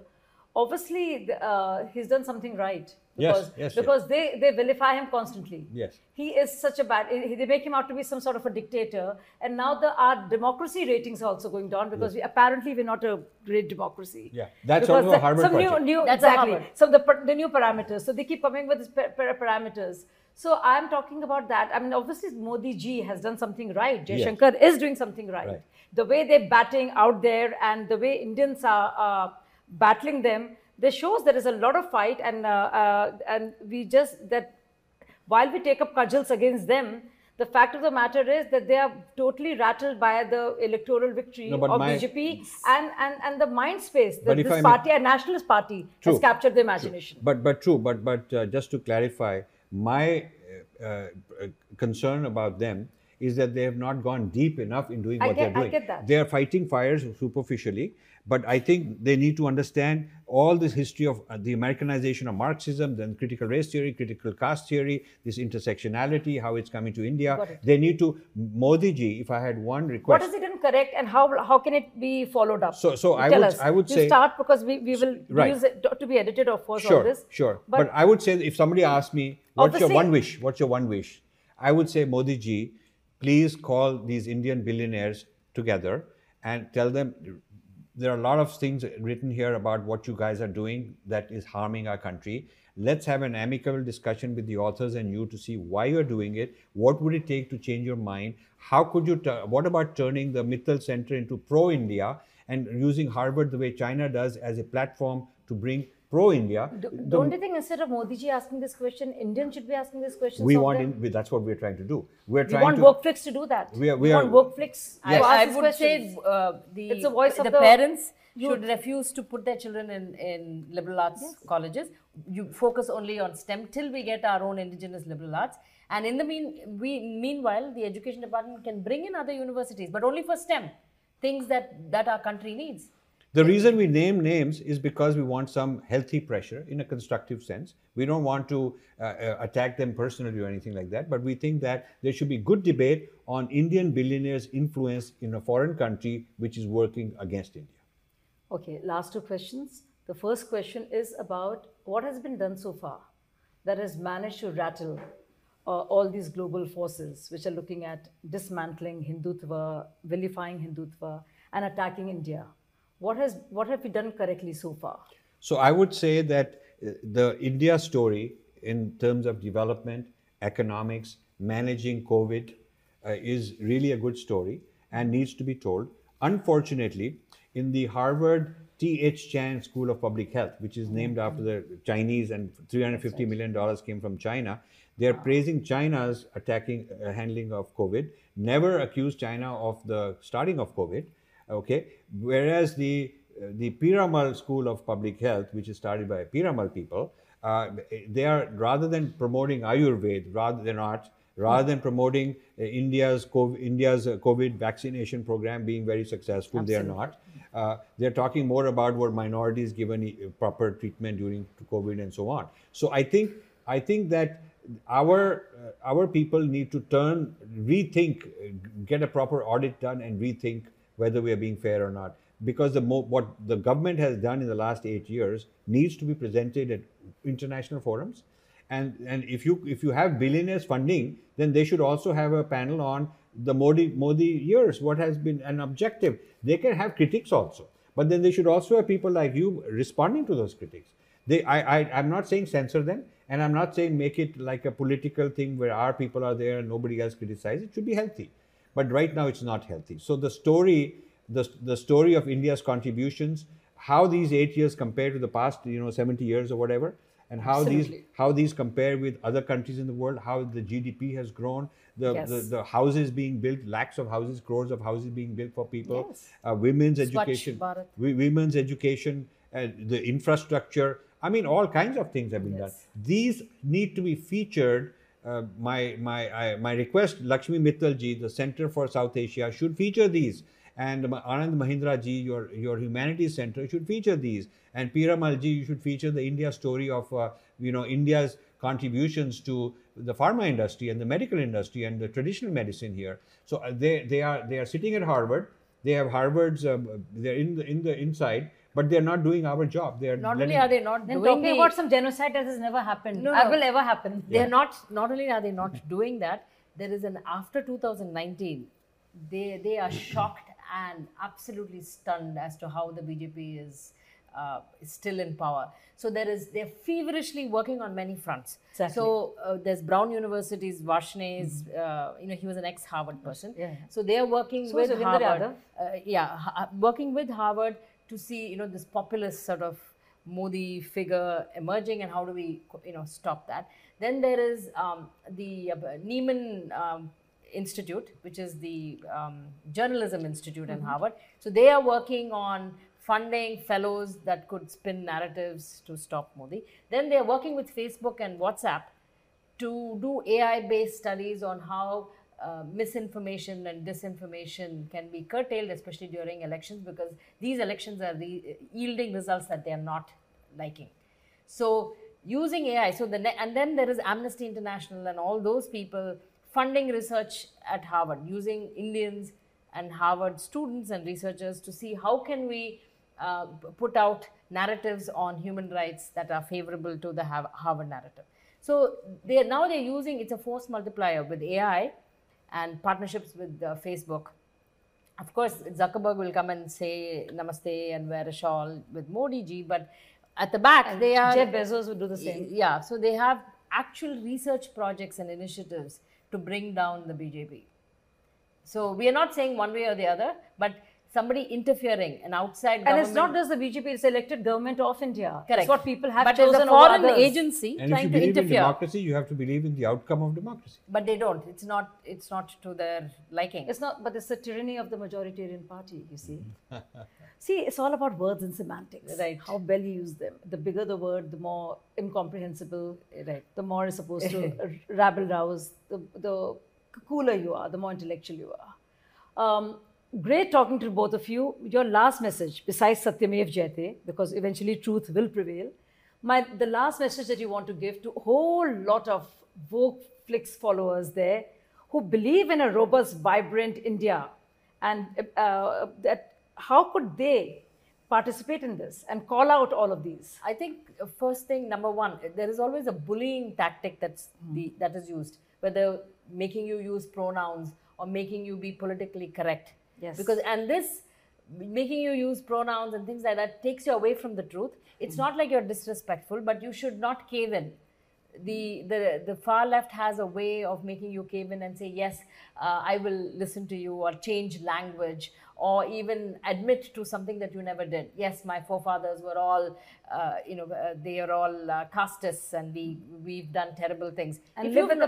Obviously, the, uh, he's done something right Yes, because yes, yes. because they they vilify him constantly. Yes. he is such a bad. They make him out to be some sort of a dictator, and now the our democracy ratings are also going down because we, apparently we're not a great democracy. Yeah, that's Because also a the- Harvard some project. New, new, That's exactly. Harvard. So the the new parameters. So they keep coming with these pa- pa- parameters. So I'm talking about that. I mean, obviously Modi ji has done something right. Jay Yes. Shankar is doing something right. Right. The way they're batting out there and the way Indians are uh, battling them, this shows there is a lot of fight, and uh, uh, and we just that while we take up cudgels against them. The fact of the matter is that they are totally rattled by the electoral victory No, of my- BJP and, and, and the mind space that this I may- party, a nationalist party, True. has captured the imagination. But but true. But but uh, just to clarify, my uh, uh, concern about them is that they have not gone deep enough in doing I what get- they're I doing. get that. They are fighting fires superficially, but I think they need to understand all this history of uh, the Americanization of Marxism, then critical race theory, critical caste theory, this intersectionality, how it's coming to India. They need to, Modi ji, if I had one request. what is it incorrect and how, how can it be followed up? So- so I Tell would- us. I would you say- start because we, we will right. use it to- be edited of course all Sure, this. sure. But, But, I would say if somebody asked me, what's your one wish? What's your one wish? I would say, Modi ji, please call these Indian billionaires together and tell them there are a lot of things written here about what you guys are doing that is harming our country. Let's have an amicable discussion with the authors and you to see why you're doing it. What would it take to change your mind? How could you? tu- what about turning the Mittal Center into pro-India and using Harvard the way China does as a platform to bring pro-India? do, The- don't you think instead of Modi ji asking this question, Indians should be asking this question? we want in, we- that's what we're trying to do. We're We want to Workflix to do that. We are- we want are- Workflix I, to ask I would questions. say uh, the It's the voice of the, the parents youth. should refuse to put their children in, in liberal arts colleges. You focus only on STEM till we get our own indigenous liberal arts. And in the mean, we meanwhile, the education department can bring in other universities, but only for STEM, things that that our country needs. The reason we name names is because we want some healthy pressure in a constructive sense. We don't want to uh, uh, attack them personally or anything like that, but we think that there should be good debate on Indian billionaires' influence in a foreign country which is working against India. Okay, last two questions. The first question is about what has been done so far that has managed to rattle uh, all these global forces which are looking at dismantling Hindutva, vilifying Hindutva, and attacking India. What has what have we done correctly so far? So I would say that uh, the India story in terms of development, economics, managing COVID uh, is really a good story and needs to be told. Unfortunately, in the Harvard T.H. Chan School of Public Health, which is named after the Chinese and $350 million came from China, they're praising China's attacking uh, handling of COVID, never accused China of the starting of COVID. Okay, whereas the uh, the Piramal School of Public Health, which is started by Piramal people, uh, they are rather than promoting Ayurveda, rather than not, rather than promoting uh, India's COVID, India's uh, COVID vaccination program being very successful, they are not. Uh, they're talking more about what minorities given uh, proper treatment during COVID and so on. So I think I think that our uh, our people need to turn rethink, get a proper audit done, and rethink whether we are being fair or not. Because the mo- what the government has done in the last eight years needs to be presented at international forums, and and if you if you have billionaires funding, then they should also have a panel on the Modi Modi years. What has been an objective? They can have critics also, but then they should also have people like you responding to those critics. They, I, I, I'm not saying censor them, and I'm not saying make it like a political thing where our people are there and nobody else criticizes. It should be healthy, but right now it's not healthy. So the story, the the story of India's contributions, how these eight years compare to the past, you know, 70 years or whatever, and how these how these compare with other countries in the world, how the GDP has grown, the, Yes. the, the houses being built, lakhs of houses, crores of houses being built for people, Yes. uh, women's education, wi- women's education, uh, the infrastructure. I mean, all kinds of things have been Yes. done. These need to be featured. Uh, my my I, my request, Lakshmi Mittal ji, the Center for South Asia, should feature these. And Anand Mahindra ji, your your humanities center, should feature these. And Piramal ji, you should feature the India story of uh, you know India's contributions to the pharma industry and the medical industry and the traditional medicine here. So uh, they they are they are sitting at Harvard. They have Harvard's. Um, they're in the in the inside, but they're not doing our job. They're Not only letting- are they not Then doing talking the, about some genocide that has never happened, No, no. will ever happen. they're not not only are they not doing that there is an after 2019 they they are shocked and absolutely stunned as to how the bjp is uh, is still in power so there is they're feverishly working on many fronts Exactly. so uh, there's brown university's varshney's uh, you know he was an ex harvard person Yeah. so they are working So is with Ravindra harvard Yadav. uh, yeah, ha- working with Harvard to see you know this populist sort of Modi figure emerging and how do we you know stop that. Then there is um, the uh, Nieman um, Institute, which is the um, journalism institute in Harvard. So they are working on funding fellows that could spin narratives to stop Modi. Then they are working with Facebook and WhatsApp to do AI based studies on how uh, misinformation and disinformation can be curtailed, especially during elections, because these elections are re- yielding results that they are not liking. So using AI, so the ne- and then there is Amnesty International and all those people funding research at Harvard using Indians and Harvard students and researchers to see how can we uh, put out narratives on human rights that are favorable to the Harvard narrative. So they now they're using it's a force multiplier with AI and partnerships with uh, Facebook. Of course, Zuckerberg will come and say namaste and wear a shawl with Modi ji, but at the back And they are Jeff Bezos would do the same. yeah, so they have actual research projects and initiatives to bring down the BJP. So we are not saying one way or the other, but somebody interfering, an outside government. And it's not just the BJP, it's elected government of India. Correct. It's what people have but chosen there's a over foreign others. agency And if you trying to believe in interfere. democracy, you have to believe in the outcome of democracy. But they don't. It's not. It's not to their liking. It's not, but it's the tyranny of the majoritarian party, you see. see, it's all about words and semantics. Right. How well you use them. The bigger the word, the more incomprehensible, Right. the more it's supposed to rabble rouse, the, the cooler you are, the more intellectual you are. Um, great talking to both of you. Your last message, besides Satyamev Jayate, because eventually truth will prevail, my, the last message that you want to give to a whole lot of Vogue Flix followers there who believe in a robust, vibrant India and uh, that how could they participate in this and call out all of these? I think first thing number one, there is always a bullying tactic that's the that is used, whether making you use pronouns or making you be politically correct. Yes. Because and this making you use pronouns and things like that takes you away from the truth. It's not like you're disrespectful, but you should not cave in. The, the the far left has a way of making you cave in and say yes uh, i will listen to you or change language or even admit to something that you never did. Yes my forefathers were all uh, you know uh, they are all uh, castists and we we've done terrible things. And If live in the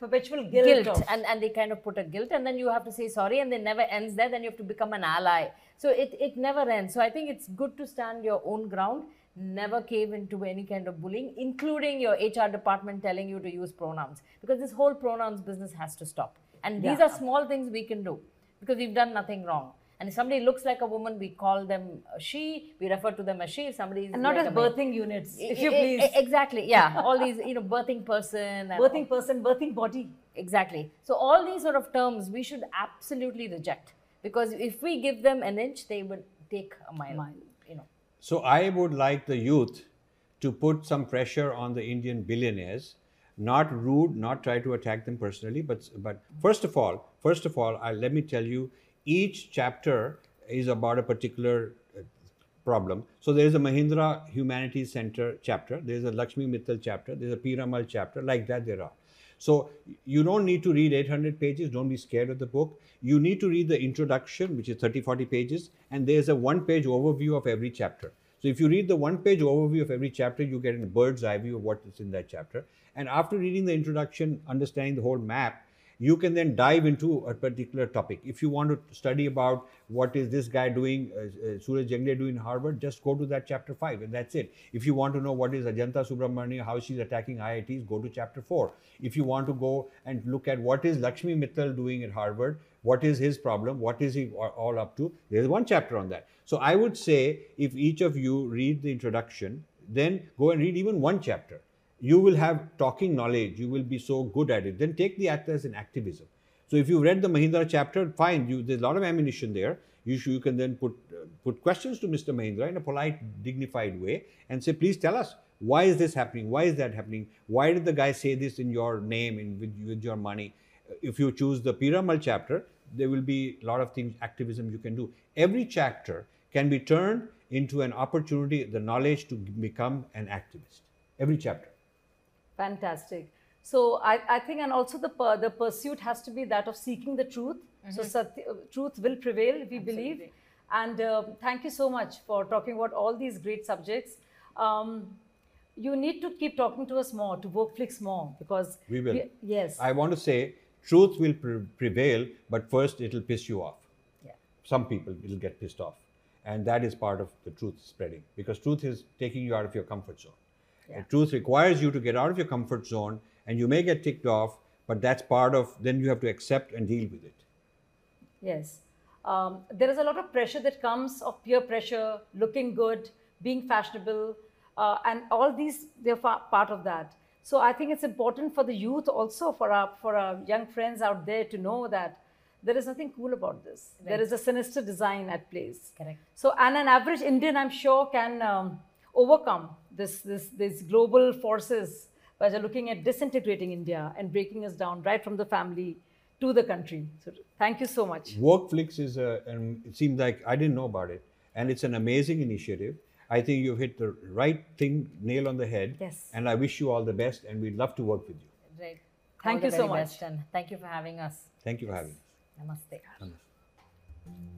perpetual guilt, guilt, and, and they kind of put a guilt and then you have to say sorry and it never ends there then you have to become an ally. So it, it never ends. So i think it's good to stand your own ground never cave into any kind of bullying including your hr department telling you to use pronouns because this whole pronouns business has to stop. And these Yeah. are small things we can do because we've done nothing wrong and if somebody looks like a woman we call them a she we refer to them as she if somebody is and not like as a man- birthing units, if you please. exactly yeah all these you know birthing person and birthing person, birthing body. Exactly. So all these sort of terms we should absolutely reject because if we give them an inch, they would take a mile. Mile. You know. So I would like the youth to put some pressure on the Indian billionaires, not rude, not try to attack them personally, but but first of all, first of all, I, let me tell you, each chapter is about a particular uh, problem. So there is a Mahindra Humanities Center chapter, there is a Lakshmi Mittal chapter, there is a Piramal chapter, like that there are. So you don't need to read 800 pages, don't be scared of the book. You need to read the introduction, which is 30, 40 pages, and there's a one page overview of every chapter. So if you read the one page overview of every chapter, you get a bird's eye view of what is in that chapter. And after reading the introduction, understanding the whole map, you can then dive into a particular topic. If you want to study about what is this guy doing, uh, uh, Suraj Yengde doing in Harvard, just go to that chapter 5 and that's it. If you want to know what is Ajantha Subramanian, how she's attacking IITs, go to chapter 4. If you want to go and look at what is Lakshmi Mittal doing at Harvard, what is his problem, what is he all up to, there's one chapter on that. So I would say if each of you read the introduction, then go and read even one chapter you will have talking knowledge. You will be so good at it. Then take the act as an activism. So if you've read the mahindra chapter fine you, there's a lot of ammunition there. You, you can then put uh, put questions to mr mahindra in a polite dignified way and say please tell us why is this happening? Why is that happening? Why did the guy say this in your name in with, with your money? If you choose the piramal chapter there will be a lot of things activism you can do. Every chapter can be turned into an opportunity the knowledge to become an activist. Every chapter Fantastic. So I, I think, and also the per, the pursuit has to be that of seeking the truth. So satya, uh, truth will prevail, we believe. And uh, thank you so much for talking about all these great subjects. Um, you need to keep talking to us more, to Vokeflix more, because We will. yes, I want to say truth will pre- prevail, but first it'll piss you off. Yeah. Some people it'll get pissed off. And that is part of the truth spreading because truth is taking you out of your comfort zone. And truth requires you to get out of your comfort zone and you may get ticked off, but that's part of, then you have to accept and deal with it. Yes. Um, there is a lot of pressure that comes of peer pressure, looking good, being fashionable, uh, and all these they're fa- part of that. So I think it's important for the youth also for our for our young friends out there to know that there is nothing cool about this. There Right. is a sinister design at place. Correct. So, and an average Indian, I'm sure, can um, overcome this, this, these global forces by looking at disintegrating India and breaking us down right from the family to the country. So, thank you so much. Workflix is a, and it seems like I didn't know about it, and it's an amazing initiative. I think you've hit the right thing, nail on the head. Yes. And I wish you all the best, and we'd love to work with you. Right. Thank All you the so much. best, and thank you for having us. Thank you for having us. Namaste. Namaste.